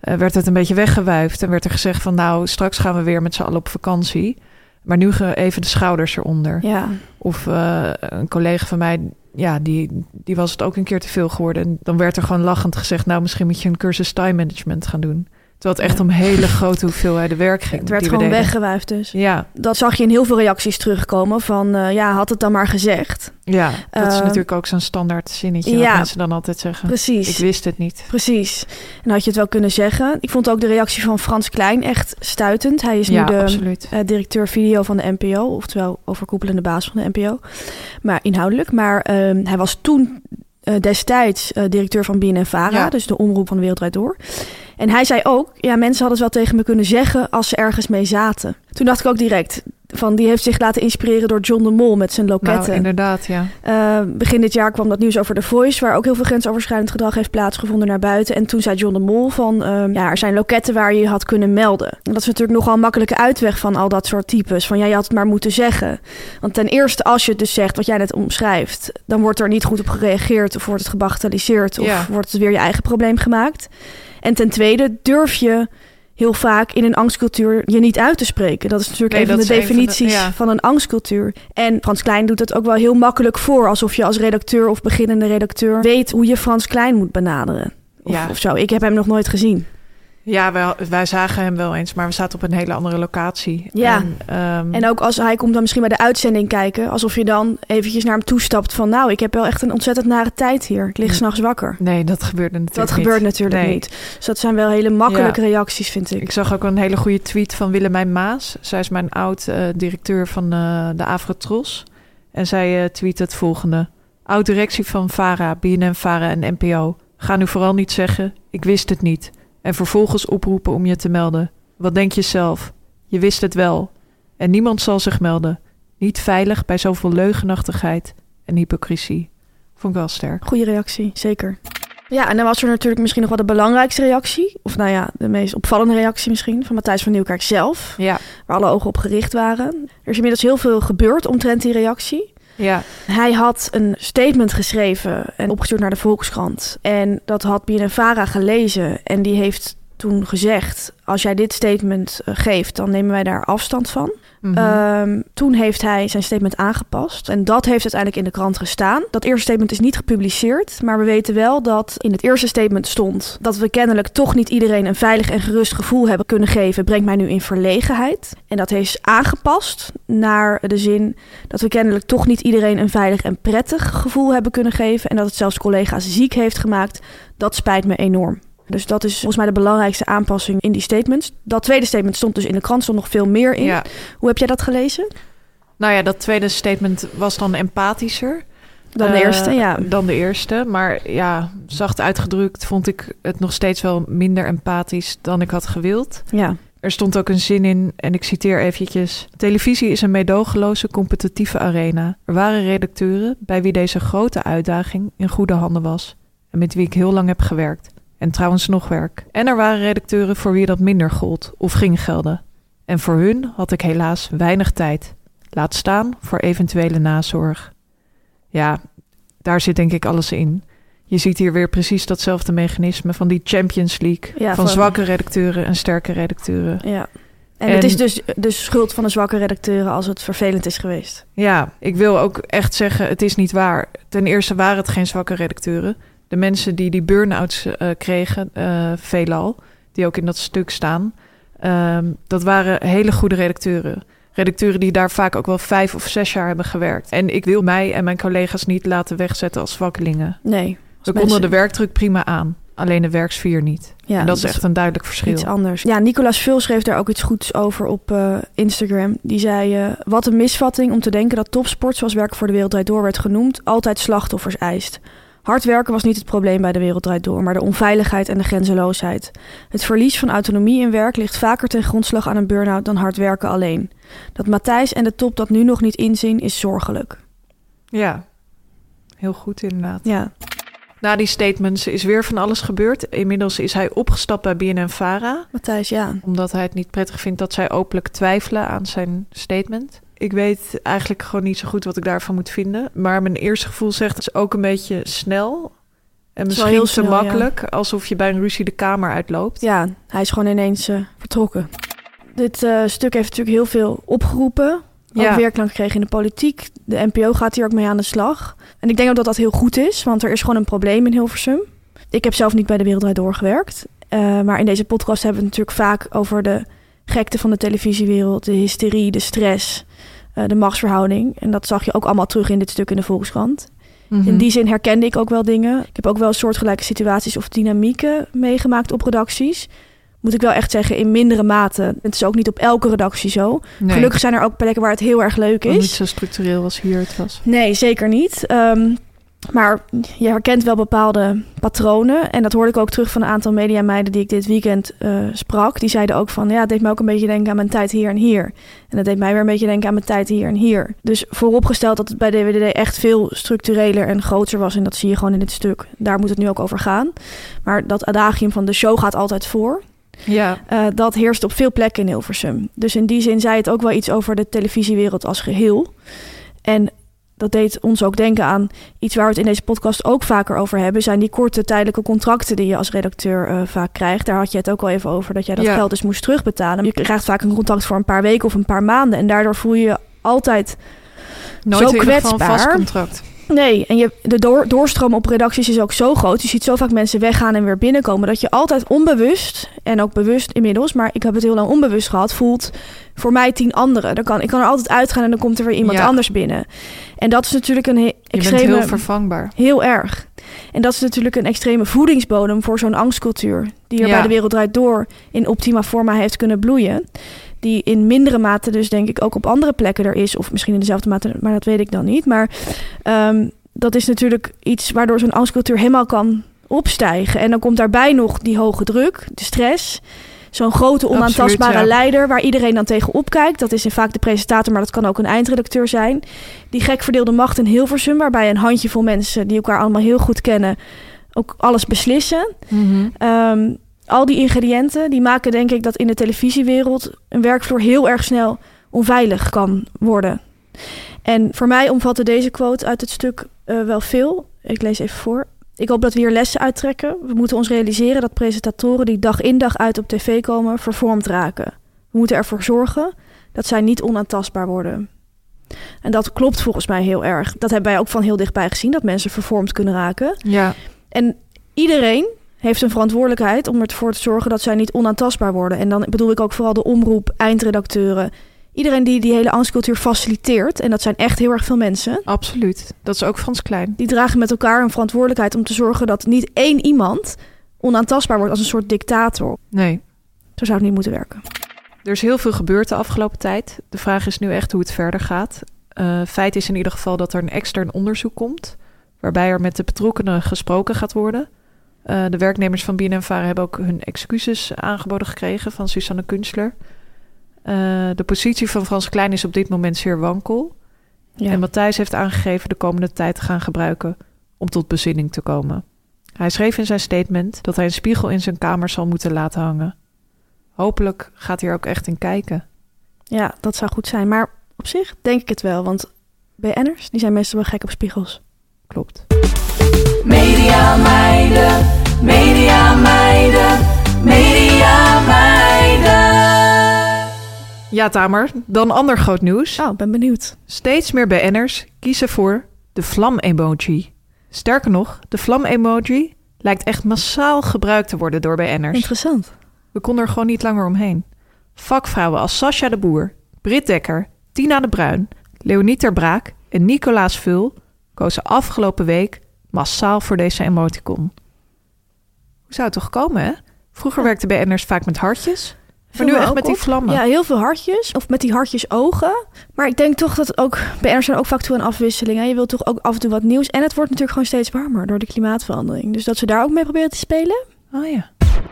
eh, werd het een beetje weggewuifd. En werd er gezegd van nou, straks gaan we weer met z'n allen op vakantie. Maar nu even de schouders eronder. Ja. Of eh, een collega van mij, ja, die, die was het ook een keer te veel geworden. En dan werd er gewoon lachend gezegd, nou misschien moet je een cursus time management gaan doen. Terwijl het echt om hele grote hoeveelheden werk ging. Het werd we gewoon deden. weggewuifd dus. Ja, Dat zag je in heel veel reacties terugkomen van... eh, ja, had het dan maar gezegd. ja, dat is Ehm, natuurlijk ook zo'n standaard zinnetje ja. wat mensen dan altijd zeggen. Precies. Ik wist het niet. Precies. En had je het wel kunnen zeggen. Ik vond ook de reactie van Frans Klein echt stuitend. Hij is Ja, nu de eh, directeur video van de NPO, oftewel overkoepelende baas van de NPO. Maar inhoudelijk. Maar ehm, hij was toen eh, destijds eh, directeur van BNNVARA, Ja. dus de omroep van de Wereld Draait Door. En hij zei ook, ja, mensen hadden het wel tegen me kunnen zeggen als ze ergens mee zaten. Toen dacht ik ook direct, Van, die heeft zich laten inspireren door John de Mol met zijn loketten. Nou, inderdaad, ja. Uh, begin dit jaar kwam dat nieuws over The Voice, waar ook heel veel grensoverschrijdend gedrag heeft plaatsgevonden naar buiten. En toen zei John de Mol van, uh, ja, er zijn loketten waar je je had kunnen melden. En dat is natuurlijk nogal een makkelijke uitweg van al dat soort types. Van, ja, je had het maar moeten zeggen. Want ten eerste, als je het dus zegt wat jij net omschrijft, dan wordt er niet goed op gereageerd of wordt het gebagatelliseerd of Ja. wordt het weer je eigen probleem gemaakt. En ten tweede, durf je heel vaak in een angstcultuur je niet uit te spreken. Dat is natuurlijk Nee, een van dat de is een van de- definities ja. van een angstcultuur. En Frans Klein doet het ook wel heel makkelijk voor. Alsof je als redacteur of beginnende redacteur weet hoe je Frans Klein moet benaderen. Of, Ja. of zo. Ik heb hem nog nooit gezien. Ja, wij, wij zagen hem wel eens, maar we zaten op een hele andere locatie. Ja. En, ehm, En ook als hij komt dan misschien bij de uitzending kijken. Alsof je dan eventjes naar hem toestapt van... nou, ik heb wel echt een ontzettend nare tijd hier. Ik lig s'nachts wakker. Nee, dat gebeurde natuurlijk Dat niet. gebeurt natuurlijk Nee. niet. Dus dat zijn wel hele makkelijke reacties, vind ik. Ik zag ook een hele goede tweet van Willemijn Maas. Zij is mijn oud-directeur van eh, de Afrotros. En zij eh, tweet het volgende. Oud-directie van VARA, BNN, VARA en NPO. Ga nu vooral niet zeggen, ik wist het niet. En vervolgens oproepen om je te melden. Wat denk je zelf? Je wist het wel. En niemand zal zich melden. Niet veilig bij zoveel leugenachtigheid en hypocrisie. Vond ik wel sterk. Goede reactie, zeker. Ja, en dan was er natuurlijk misschien nog wel de belangrijkste reactie. Of nou ja, de meest opvallende reactie misschien. Van Matthijs van Nieuwkerk zelf. Ja, Waar alle ogen op gericht waren. Er is inmiddels heel veel gebeurd omtrent die reactie. Ja, Hij had een statement geschreven en opgestuurd naar de Volkskrant. En dat had BNNVARA gelezen. En die heeft toen gezegd... als jij dit statement eh, geeft, dan nemen wij daar afstand van. mhm. Ehm, toen heeft hij zijn statement aangepast. En dat heeft uiteindelijk in de krant gestaan. Dat eerste statement is niet gepubliceerd. Maar we weten wel dat in het eerste statement stond... dat we kennelijk toch niet iedereen een veilig en gerust gevoel hebben kunnen geven... brengt mij nu in verlegenheid. En dat heeft aangepast naar de zin... dat we kennelijk toch niet iedereen een veilig en prettig gevoel hebben kunnen geven... en dat het zelfs collega's ziek heeft gemaakt. Dat spijt me enorm. Dus dat is volgens mij de belangrijkste aanpassing in die statements. Dat tweede statement stond dus in de krant, stond nog veel meer in. ja. Hoe heb jij dat gelezen? Nou ja, dat tweede statement was dan empathischer. Dan de Eh, eerste, ja. Dan de eerste. Maar ja, zacht uitgedrukt vond ik het nog steeds wel minder empathisch dan ik had gewild. Ja, Er stond ook een zin in, en ik citeer eventjes. Televisie is een meedogenloze competitieve arena. Er waren redacteuren bij wie deze grote uitdaging in goede handen was. En met wie ik heel lang heb gewerkt. En trouwens nog werk. En er waren redacteuren voor wie dat minder gold of ging gelden. En voor hun had ik helaas weinig tijd. Laat staan voor eventuele nazorg. Ja, daar zit denk ik alles in. Je ziet hier weer precies datzelfde mechanisme van die Champions League. Ja, van van- zwakke redacteuren en sterke redacteuren. ja. En, En- het is dus de schuld van de zwakke redacteuren als het vervelend is geweest. Ja, ik wil ook echt zeggen, het is niet waar. Ten eerste waren het geen zwakke redacteuren. De mensen die die burn-outs eh, kregen, eh, veelal, die ook in dat stuk staan, ehm, dat waren hele goede redacteuren. Redacteuren die daar vaak ook wel vijf of zes jaar hebben gewerkt. En ik wil mij en mijn collega's niet laten wegzetten als zwakkelingen. Nee. We als konden de werkdruk prima aan, alleen de werksfeer niet. Ja, en dat is echt een duidelijk verschil. iets anders. Ja, Nicolas Vul schreef daar ook iets goeds over op eh, Instagram. Die zei, wat een misvatting om te denken dat topsport, zoals werken voor de Wereld Door werd genoemd, altijd slachtoffers eist. Hard werken was niet het probleem bij de Wereld Draait Door, maar de onveiligheid en de grenzeloosheid. Het verlies van autonomie in werk ligt vaker ten grondslag aan een burn-out dan hard werken alleen. Dat Matthijs en de top dat nu nog niet inzien is zorgelijk. Ja, heel goed inderdaad. Ja, Na die statements is weer van alles gebeurd. Inmiddels is hij opgestapt bij BNN-Vara... Matthijs, ja. omdat hij het niet prettig vindt dat zij openlijk twijfelen aan zijn statement. Ik weet eigenlijk gewoon niet zo goed wat ik daarvan moet vinden. Maar mijn eerste gevoel zegt het is ook een beetje snel. En misschien heel te snel, ja. makkelijk. Alsof je bij een ruzie de kamer uitloopt. Ja, hij is gewoon ineens eh, vertrokken. Dit eh, stuk heeft natuurlijk heel veel opgeroepen. Ook Ja. weerklank gekregen in de politiek. De NPO gaat hier ook mee aan de slag. En ik denk ook dat dat heel goed is, want er is gewoon een probleem in Hilversum. Ik heb zelf niet bij de Wereld Draait Door gewerkt. Eh, maar in deze podcast hebben we het natuurlijk vaak over de gekte van de televisiewereld, de hysterie, de stress, eh, de machtsverhouding. En dat zag je ook allemaal terug in dit stuk in de Volkskrant. Mhm. In die zin herkende ik ook wel dingen. Ik heb ook wel soortgelijke situaties of dynamieken meegemaakt op redacties. Moet ik wel echt zeggen, in mindere mate. Het is ook niet op elke redactie zo. Nee, Gelukkig zijn er ook plekken waar het heel erg leuk wat niet is. zo structureel als hier het was. Nee, zeker niet. Ehm, Maar je herkent wel bepaalde patronen. En dat hoorde ik ook terug van een aantal mediameiden die ik dit weekend eh, sprak. Die zeiden ook van, ja, het deed me ook een beetje denken aan mijn tijd hier en hier. En dat deed mij weer een beetje denken aan mijn tijd hier en hier. Dus vooropgesteld dat het bij DWDD echt veel structureler en groter was. En dat zie je gewoon in dit stuk. Daar moet het nu ook over gaan. Maar dat adagium van de show gaat altijd voor. Ja, Uh, dat heerst op veel plekken in Hilversum. Dus in die zin zei het ook wel iets over de televisiewereld als geheel. En dat deed ons ook denken aan iets waar we het in deze podcast ook vaker over hebben. Zijn die korte tijdelijke contracten die je als redacteur eh, vaak krijgt. Daar had je het ook al even over dat jij dat Ja. geld dus moest terugbetalen. Je krijgt vaak een contract voor een paar weken of een paar maanden. En daardoor voel je je altijd nooit Zo kwetsbaar. vast contract. Nee, en je, de door, doorstroom op redacties is ook zo groot. Je ziet zo vaak mensen weggaan en weer binnenkomen. Dat je altijd onbewust, en ook bewust inmiddels, maar ik heb het heel lang onbewust gehad, voelt voor mij tien anderen. Dan kan, ik kan er altijd uitgaan en dan komt er weer iemand Ja. anders binnen. En dat is natuurlijk een he- Je extreme. bent heel vervangbaar. Heel erg. En dat is natuurlijk een extreme voedingsbodem voor zo'n angstcultuur. Die er Ja. bij de Wereld Draait Door in optima forma heeft kunnen bloeien. Die in mindere mate dus denk ik ook op andere plekken er is. Of misschien in dezelfde mate, maar dat weet ik dan niet. Maar ehm, dat is natuurlijk iets waardoor zo'n angstcultuur helemaal kan opstijgen. En dan komt daarbij nog die hoge druk, de stress. Zo'n grote onaantastbare Absoluut, ja. leider waar iedereen dan tegen opkijkt. Dat is in vaak de presentator, maar dat kan ook een eindredacteur zijn. Die gek verdeelde macht in Hilversum, waarbij een handjevol mensen die elkaar allemaal heel goed kennen, ook alles beslissen. Ehm, al die ingrediënten die maken denk ik dat in de televisiewereld een werkvloer heel erg snel onveilig kan worden. En voor mij omvatte deze quote uit het stuk eh, wel veel. Ik lees even voor. Ik hoop dat we hier lessen uittrekken. We moeten ons realiseren dat presentatoren die dag in dag uit op tv komen vervormd raken. We moeten ervoor zorgen dat zij niet onaantastbaar worden. En dat klopt volgens mij heel erg. Dat hebben wij ook van heel dichtbij gezien, dat mensen vervormd kunnen raken. Ja, En iedereen heeft een verantwoordelijkheid om ervoor te zorgen dat zij niet onaantastbaar worden. En dan bedoel ik ook vooral de omroep, eindredacteuren. Iedereen die die hele angstcultuur faciliteert, en dat zijn echt heel erg veel mensen, absoluut. Dat is ook Frans Klein. die dragen met elkaar een verantwoordelijkheid om te zorgen dat niet één iemand onaantastbaar wordt als een soort dictator. Nee. Zo zou het niet moeten werken. Er is heel veel gebeurd de afgelopen tijd. De vraag is nu echt hoe het verder gaat. Eh, feit is in ieder geval dat er een extern onderzoek komt, waarbij er met de betrokkenen gesproken gaat worden. Eh, de werknemers van BNNVARA hebben ook hun excuses aangeboden gekregen van Susanne Kunstler. Eh, de positie van Frans Klein is op dit moment zeer wankel. Ja. En Matthijs heeft aangegeven de komende tijd te gaan gebruiken om tot bezinning te komen. Hij schreef in zijn statement dat hij een spiegel in zijn kamer zal moeten laten hangen. Hopelijk gaat hij er ook echt in kijken. ja, dat zou goed zijn. Maar op zich denk ik het wel, want BN'ers die zijn meestal wel gek op spiegels. Klopt. Media meiden, media meiden, media meiden. Ja, Tamer, dan ander groot nieuws. Oh, ben benieuwd. Steeds meer BN'ers kiezen voor de vlam-emoji. Sterker nog, de vlam-emoji lijkt echt massaal gebruikt te worden door BN'ers. Interessant. We konden er gewoon niet langer omheen. Vakvrouwen als Sascha de Boer, Britt Dekker, Tina de Bruin, Leonie ter Braak en Nicolaas Vul kozen afgelopen week massaal voor deze emoticon. Hoe zou het toch komen, hè? Vroeger werkten BN'ers vaak met hartjes, maar nu echt met die vlammen. Ja, heel veel hartjes. Of met die hartjes ogen. Maar ik denk toch dat ook... BN'ers zijn ook vaak toe aan afwisseling. Hè? Je wilt toch ook af en toe wat nieuws. En het wordt natuurlijk gewoon steeds warmer door de klimaatverandering. Dus dat ze daar ook mee proberen te spelen. Oh ja.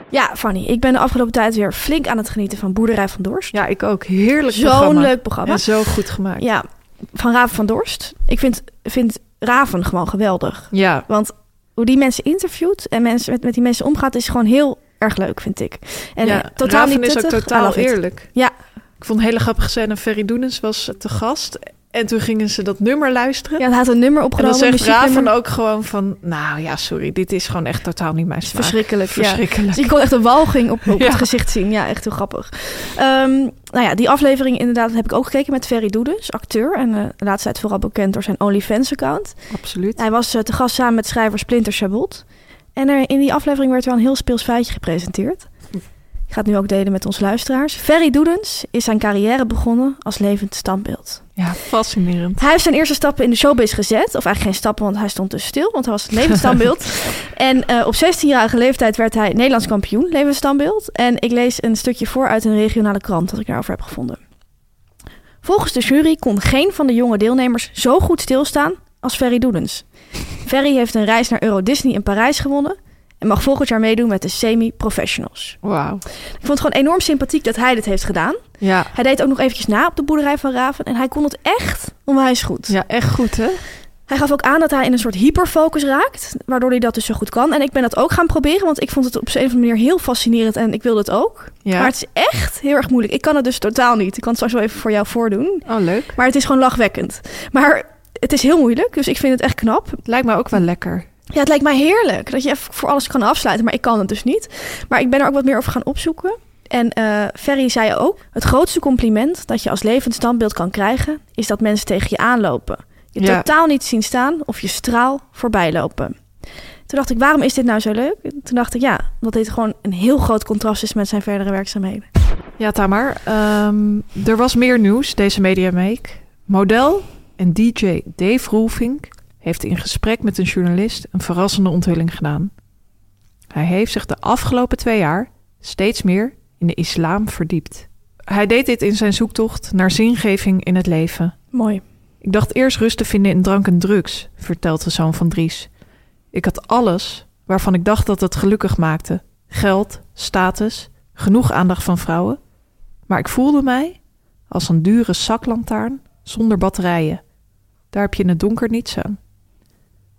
Ja, Fanny. Ik ben de afgelopen tijd weer flink aan het genieten van Boerderij van Dorst. Ja, ik ook. Heerlijk Zo'n leuk programma. En zo goed gemaakt. Ja, van Raven van Dorst. Ik vind, vind Raven gewoon geweldig. Ja, Want hoe die mensen interviewt en mensen, met, met die mensen omgaat... is gewoon heel erg leuk, vind ik. En ja. totaal Raven niet is ook totaal eerlijk. Ja. Ik vond een hele grappige scène. Ferry Doenens was te gast. En toen gingen ze dat nummer luisteren. Ja, hij had een nummer en opgenomen. dan zegt. Raven ook gewoon van... Nou ja, sorry, dit is gewoon echt totaal niet mijn smaak. Verschrikkelijk, ja. Verschrikkelijk. Dus je kon echt een walging op, op [LAUGHS] Ja. het gezicht zien. Ja, echt heel grappig. Ehm, nou ja, die aflevering inderdaad heb ik ook gekeken met Ferry Doedens, acteur. En eh, de laatste tijd vooral bekend door zijn OnlyFans-account. Absoluut. Hij was eh, te gast samen met schrijver Splinter Chabot. En er, in die aflevering werd wel een heel speels feitje gepresenteerd. Ik ga het nu ook delen met onze luisteraars. Ferry Doedens is zijn carrière begonnen als levend standbeeld. Ja, fascinerend. Hij heeft zijn eerste stappen in de showbiz gezet. Of eigenlijk geen stappen, want hij stond dus stil. Want hij was het levensstandbeeld. [LAUGHS] en eh, op 16-jarige leeftijd werd hij Nederlands kampioen levensstandbeeld. En ik lees een stukje voor uit een regionale krant dat ik daarover heb gevonden. Volgens de jury kon geen van de jonge deelnemers zo goed stilstaan als Ferry Doedens. Ferry heeft een reis naar Euro Disney in Parijs gewonnen en mag volgend jaar meedoen met de semi-professionals. Wauw. Ik vond het gewoon enorm sympathiek dat hij dit heeft gedaan. Ja. Hij deed ook nog eventjes na op de boerderij van Raven en hij kon het echt onwijs goed. ja, echt goed hè? Hij gaf ook aan dat hij in een soort hyperfocus raakt, waardoor hij dat dus zo goed kan. En ik ben dat ook gaan proberen, want ik vond het op een of andere manier heel fascinerend en ik wilde het ook. Ja. Maar het is echt heel erg moeilijk. Ik kan het dus totaal niet. Ik kan het straks wel even voor jou voordoen. Oh, leuk. Maar het is gewoon lachwekkend. Maar het is heel moeilijk, dus ik vind het echt knap. Het lijkt me ook wel lekker. Ja, het lijkt mij heerlijk dat je even voor alles kan afsluiten, maar ik kan het dus niet. Maar ik ben er ook wat meer over gaan opzoeken. En eh Ferry zei ook, het grootste compliment dat je als levend standbeeld kan krijgen, is dat mensen tegen je aanlopen. Je Ja. totaal niet zien staan of je straal voorbij lopen. Toen dacht ik, waarom is dit nou zo leuk? Toen dacht ik, ja, omdat dit gewoon een heel groot contrast is met zijn verdere werkzaamheden. Ja, Tamar. ehm, er was meer nieuws deze Media Make. Model en DJ Dave Roelvink heeft in gesprek met een journalist een verrassende onthulling gedaan. Hij heeft zich de afgelopen twee jaar steeds meer in de islam verdiept. Hij deed dit in zijn zoektocht naar zingeving in het leven. Mooi. Ik dacht eerst rust te vinden in drank en drugs, vertelt de zoon van Dries. Ik had alles waarvan ik dacht dat het gelukkig maakte: geld, status, genoeg aandacht van vrouwen. Maar ik voelde mij als een dure zaklantaarn zonder batterijen. Daar heb je in het donker niets aan.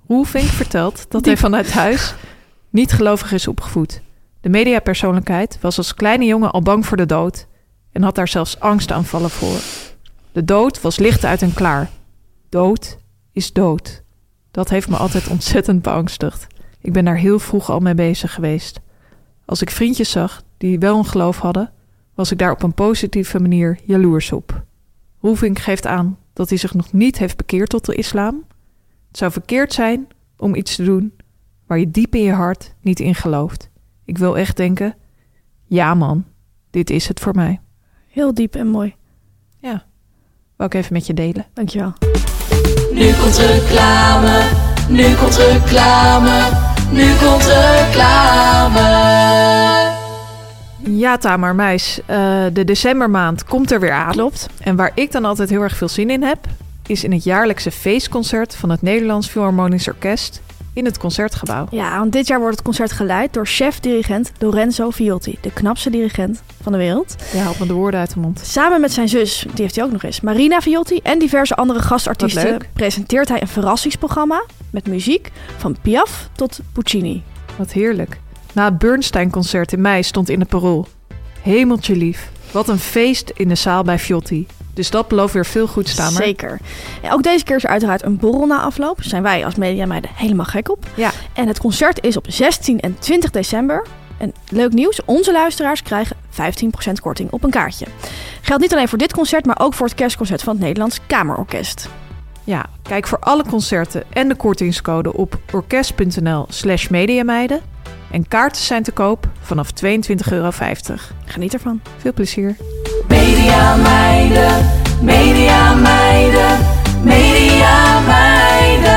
Roelvink vertelt dat hij vanuit huis niet gelovig is opgevoed. De mediapersoonlijkheid was als kleine jongen al bang voor de dood en had daar zelfs angstaanvallen voor. De dood was licht uit en klaar. Dood is dood. Dat heeft me altijd ontzettend beangstigd. Ik ben daar heel vroeg al mee bezig geweest. Als ik vriendjes zag die wel een geloof hadden, was ik daar op een positieve manier jaloers op. Roelvink geeft aan dat hij zich nog niet heeft bekeerd tot de islam. Het zou verkeerd zijn om iets te doen waar je diep in je hart niet in gelooft. Ik wil echt denken: ja, man, dit is het voor mij. Heel diep en mooi. Ja, wou ik even met je delen. Dankjewel. Nu komt reclame, nu komt reclame, nu komt reclame. Ja, Tamar Meis, eh, de decembermaand komt er weer aan. Klopt. En waar ik dan altijd heel erg veel zin in heb, is in het jaarlijkse feestconcert van het Nederlands Philharmonisch Orkest in het Concertgebouw. Ja, want dit jaar wordt het concert geleid door chef-dirigent Lorenzo Viotti, de knapste dirigent van de wereld. Je haalt me de woorden uit de mond. Samen met zijn zus, die heeft hij ook nog eens, Marina Viotti en diverse andere gastartiesten presenteert hij een verrassingsprogramma met muziek van Piaf tot Puccini. Wat heerlijk. Na het Bernstein-concert in mei stond in het parool. Hemeltje lief, wat een feest in de zaal bij Viotti. Dus dat belooft weer veel goed staan. Zeker. En ook deze keer is er uiteraard een borrel na afloop. Daar zijn wij als mediameiden helemaal gek op. Ja, En het concert is op 16 en 20 december. En leuk nieuws, onze luisteraars krijgen 15% korting op een kaartje. Geldt niet alleen voor dit concert, maar ook voor het kerstconcert van het Nederlands Kamerorkest. ja, kijk voor alle concerten en de kortingscode op orkest.nl slash mediameiden. En kaarten zijn te koop vanaf 22,50 euro. Geniet ervan. Veel plezier. Media meiden, media meiden, media meiden.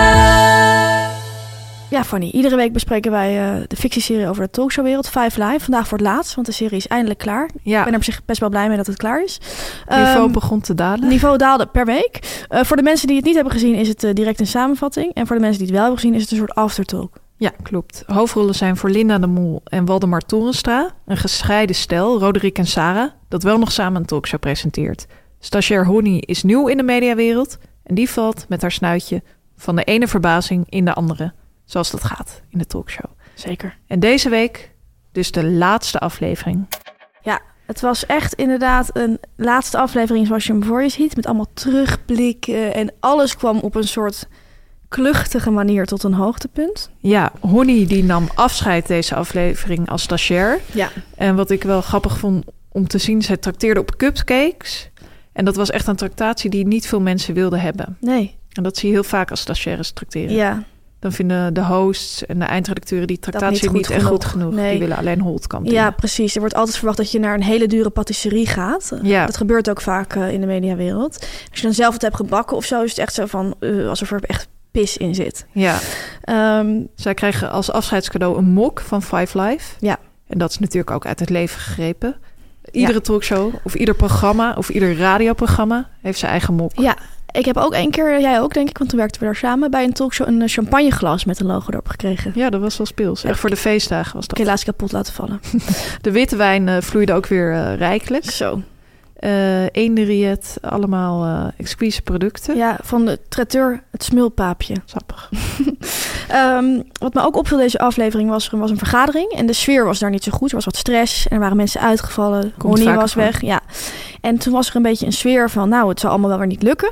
Ja, Fanny, iedere week bespreken wij eh, de fictieserie over de talkshowwereld, Five Live. Vandaag voor het laatst, want de serie is eindelijk klaar. Ik Ja, ben er op zich best wel blij mee dat het klaar is. niveau Ehm, begon te dalen. niveau daalde per week. Eh, voor de mensen die het niet hebben gezien is het eh, direct een samenvatting. En voor de mensen die het wel hebben gezien is het een soort aftertalk. Ja, klopt. Hoofdrollen zijn voor Linda de Mol en Waldemar Torenstra. Een gescheiden stel, Roderick en Sarah, dat wel nog samen een talkshow presenteert. Stagiair Honey is nieuw in de mediawereld en die valt met haar snuitje van de ene verbazing in de andere. Zoals dat gaat in de talkshow. Zeker. En deze week dus de laatste aflevering. Ja, het was echt inderdaad een laatste aflevering zoals je hem voor je ziet. Met allemaal terugblikken en alles kwam op een soort kluchtige manier tot een hoogtepunt. Ja, Honey die nam afscheid deze aflevering als stagiair. Ja. En wat ik wel grappig vond om te zien, zij trakteerde op cupcakes. En dat was echt een tractatie die niet veel mensen wilden hebben. Nee. En dat zie je heel vaak als stagiaires tracteren. Ja. Dan vinden de hosts en de eindredacteuren die tractatie niet niet, goed echt goed genoeg. Nee. Die willen alleen holtkamp ja, precies. Er wordt altijd verwacht dat je naar een hele dure patisserie gaat. Ja. Dat gebeurt ook vaak eh, in de mediawereld. Als je dan zelf het hebt gebakken of zo, is het echt zo van eh, alsof er echt pis in zit. Ja, Ehm, zij krijgen als afscheidscadeau een mok van Five Live. Ja. En dat is natuurlijk ook uit het leven gegrepen. Iedere talkshow of ieder programma of ieder radioprogramma heeft zijn eigen mok. ja, Ik heb ook één keer, jij ook denk ik, want toen werkten we daar samen... bij een talkshow een eh, champagneglas met een logo erop gekregen. Ja, dat was wel speels. Echt voor de feestdagen was Ik dat. helaas kapot laten vallen. [LAUGHS] De witte wijn eh, vloeide ook weer eh, rijkelijk. Zo. Eenderiet, allemaal eh exquise producten. Ja, van de traiteur het smulpaapje. Sappig. [LAUGHS] Ehm, wat me ook opviel deze aflevering was, er was een vergadering. En de sfeer was daar niet zo goed. Er was wat stress en er waren mensen uitgevallen. Ronnie vaker was weg, ja. En toen was er een beetje een sfeer van... nou, het zal allemaal wel weer niet lukken.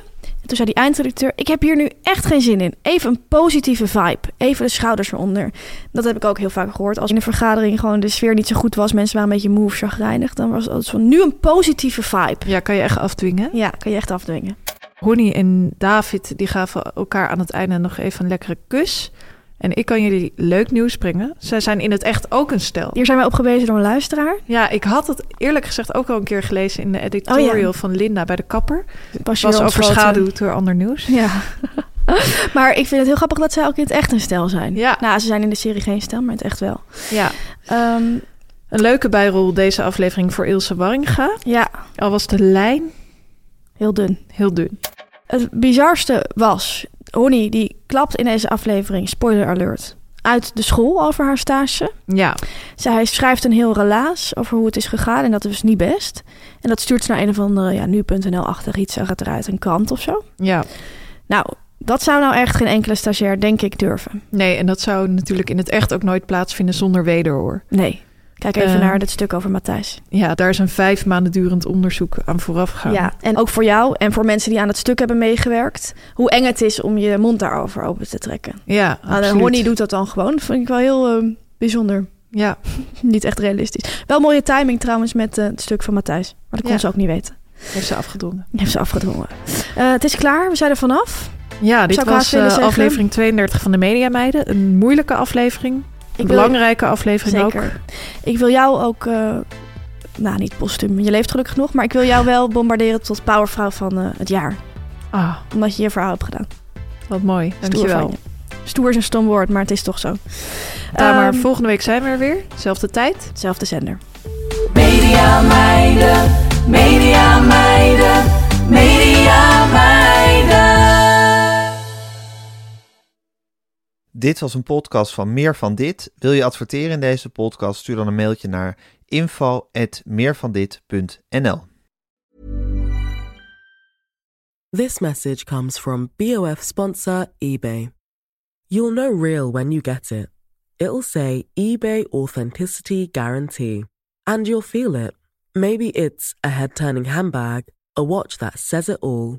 En toen zei die eindredacteur... ik heb hier nu echt geen zin in. Even een positieve vibe. Even de schouders eronder. Dat heb ik ook heel vaak gehoord. Als in een vergadering gewoon de sfeer niet zo goed was... mensen waren een beetje moe of chagrijnig... dan was het van nu een positieve vibe. Ja, kan je echt afdwingen. Ja, kan je echt afdwingen. Honey en David die gaven elkaar aan het einde nog even een lekkere kus. En ik kan jullie leuk nieuws brengen. Zij zijn in het echt ook een stel. Hier zijn wij op gewezen door een luisteraar. Ja, ik had het eerlijk gezegd ook al een keer gelezen in de editorial Oh van Linda bij de kapper. Was, Het was overschaduwd door ander nieuws. Ja. [LAUGHS] maar ik vind het heel grappig dat zij ook in het echt een stel zijn. Ja. Nou, ze zijn in de serie geen stel, maar in het echt wel. Ja, Ehm, een leuke bijrol deze aflevering voor Ilse Warringa. ja, Al was de lijn heel dun. heel dun. Het bizarste was, Honey die klapt in deze aflevering, spoiler alert, uit de school over haar stage. Ja, Zij schrijft een heel relaas over hoe het is gegaan en dat is niet best. En dat stuurt ze naar een of andere ja, nu.nl-achtig iets, zag het eruit, een krant of zo. ja. Nou, dat zou nou echt geen enkele stagiair, denk ik, durven. Nee, en dat zou natuurlijk in het echt ook nooit plaatsvinden zonder wederhoor. Nee. Kijk even Eh. naar dit stuk over Matthijs. Ja, daar is een vijf maanden durend onderzoek aan vooraf gegaan. Ja, en ook voor jou en voor mensen die aan het stuk hebben meegewerkt. Hoe eng het is om je mond daarover open te trekken. ja de absoluut. Honey doet dat dan gewoon. Dat vind ik wel heel eh, bijzonder. Ja, [LAUGHS] Niet echt realistisch. Wel mooie timing trouwens met eh, het stuk van Matthijs. Maar dat kon Ja. ze ook niet weten. heeft ze afgedwongen. Heeft ze afgedwongen. Eh, het is klaar, we zijn er vanaf. Ja, dit was eh, aflevering 32 van de Media Meiden. Een moeilijke aflevering. Een belangrijke aflevering ook. Zeker. Ik wil jou ook... eh, nou, niet postuum. Je leeft gelukkig nog. Maar ik wil jou wel bombarderen tot powervrouw van eh, het jaar. Ah, Omdat je je verhaal hebt gedaan. wat mooi. Stoer Dankjewel. Stoer is een stom woord, maar het is toch zo. Nou, maar Ehm, volgende week zijn we er weer. Zelfde tijd. Hetzelfde zender. Media meiden, media meiden, media meiden. Dit was een podcast van Meer van Dit. Wil je adverteren in deze podcast? Stuur dan een mailtje naar info@meervandit.nl. This message comes from BOF sponsor eBay. You'll know real when you get it. It'll say eBay Authenticity Guarantee. And you'll feel it. Maybe it's a head turning handbag, a watch that says it all,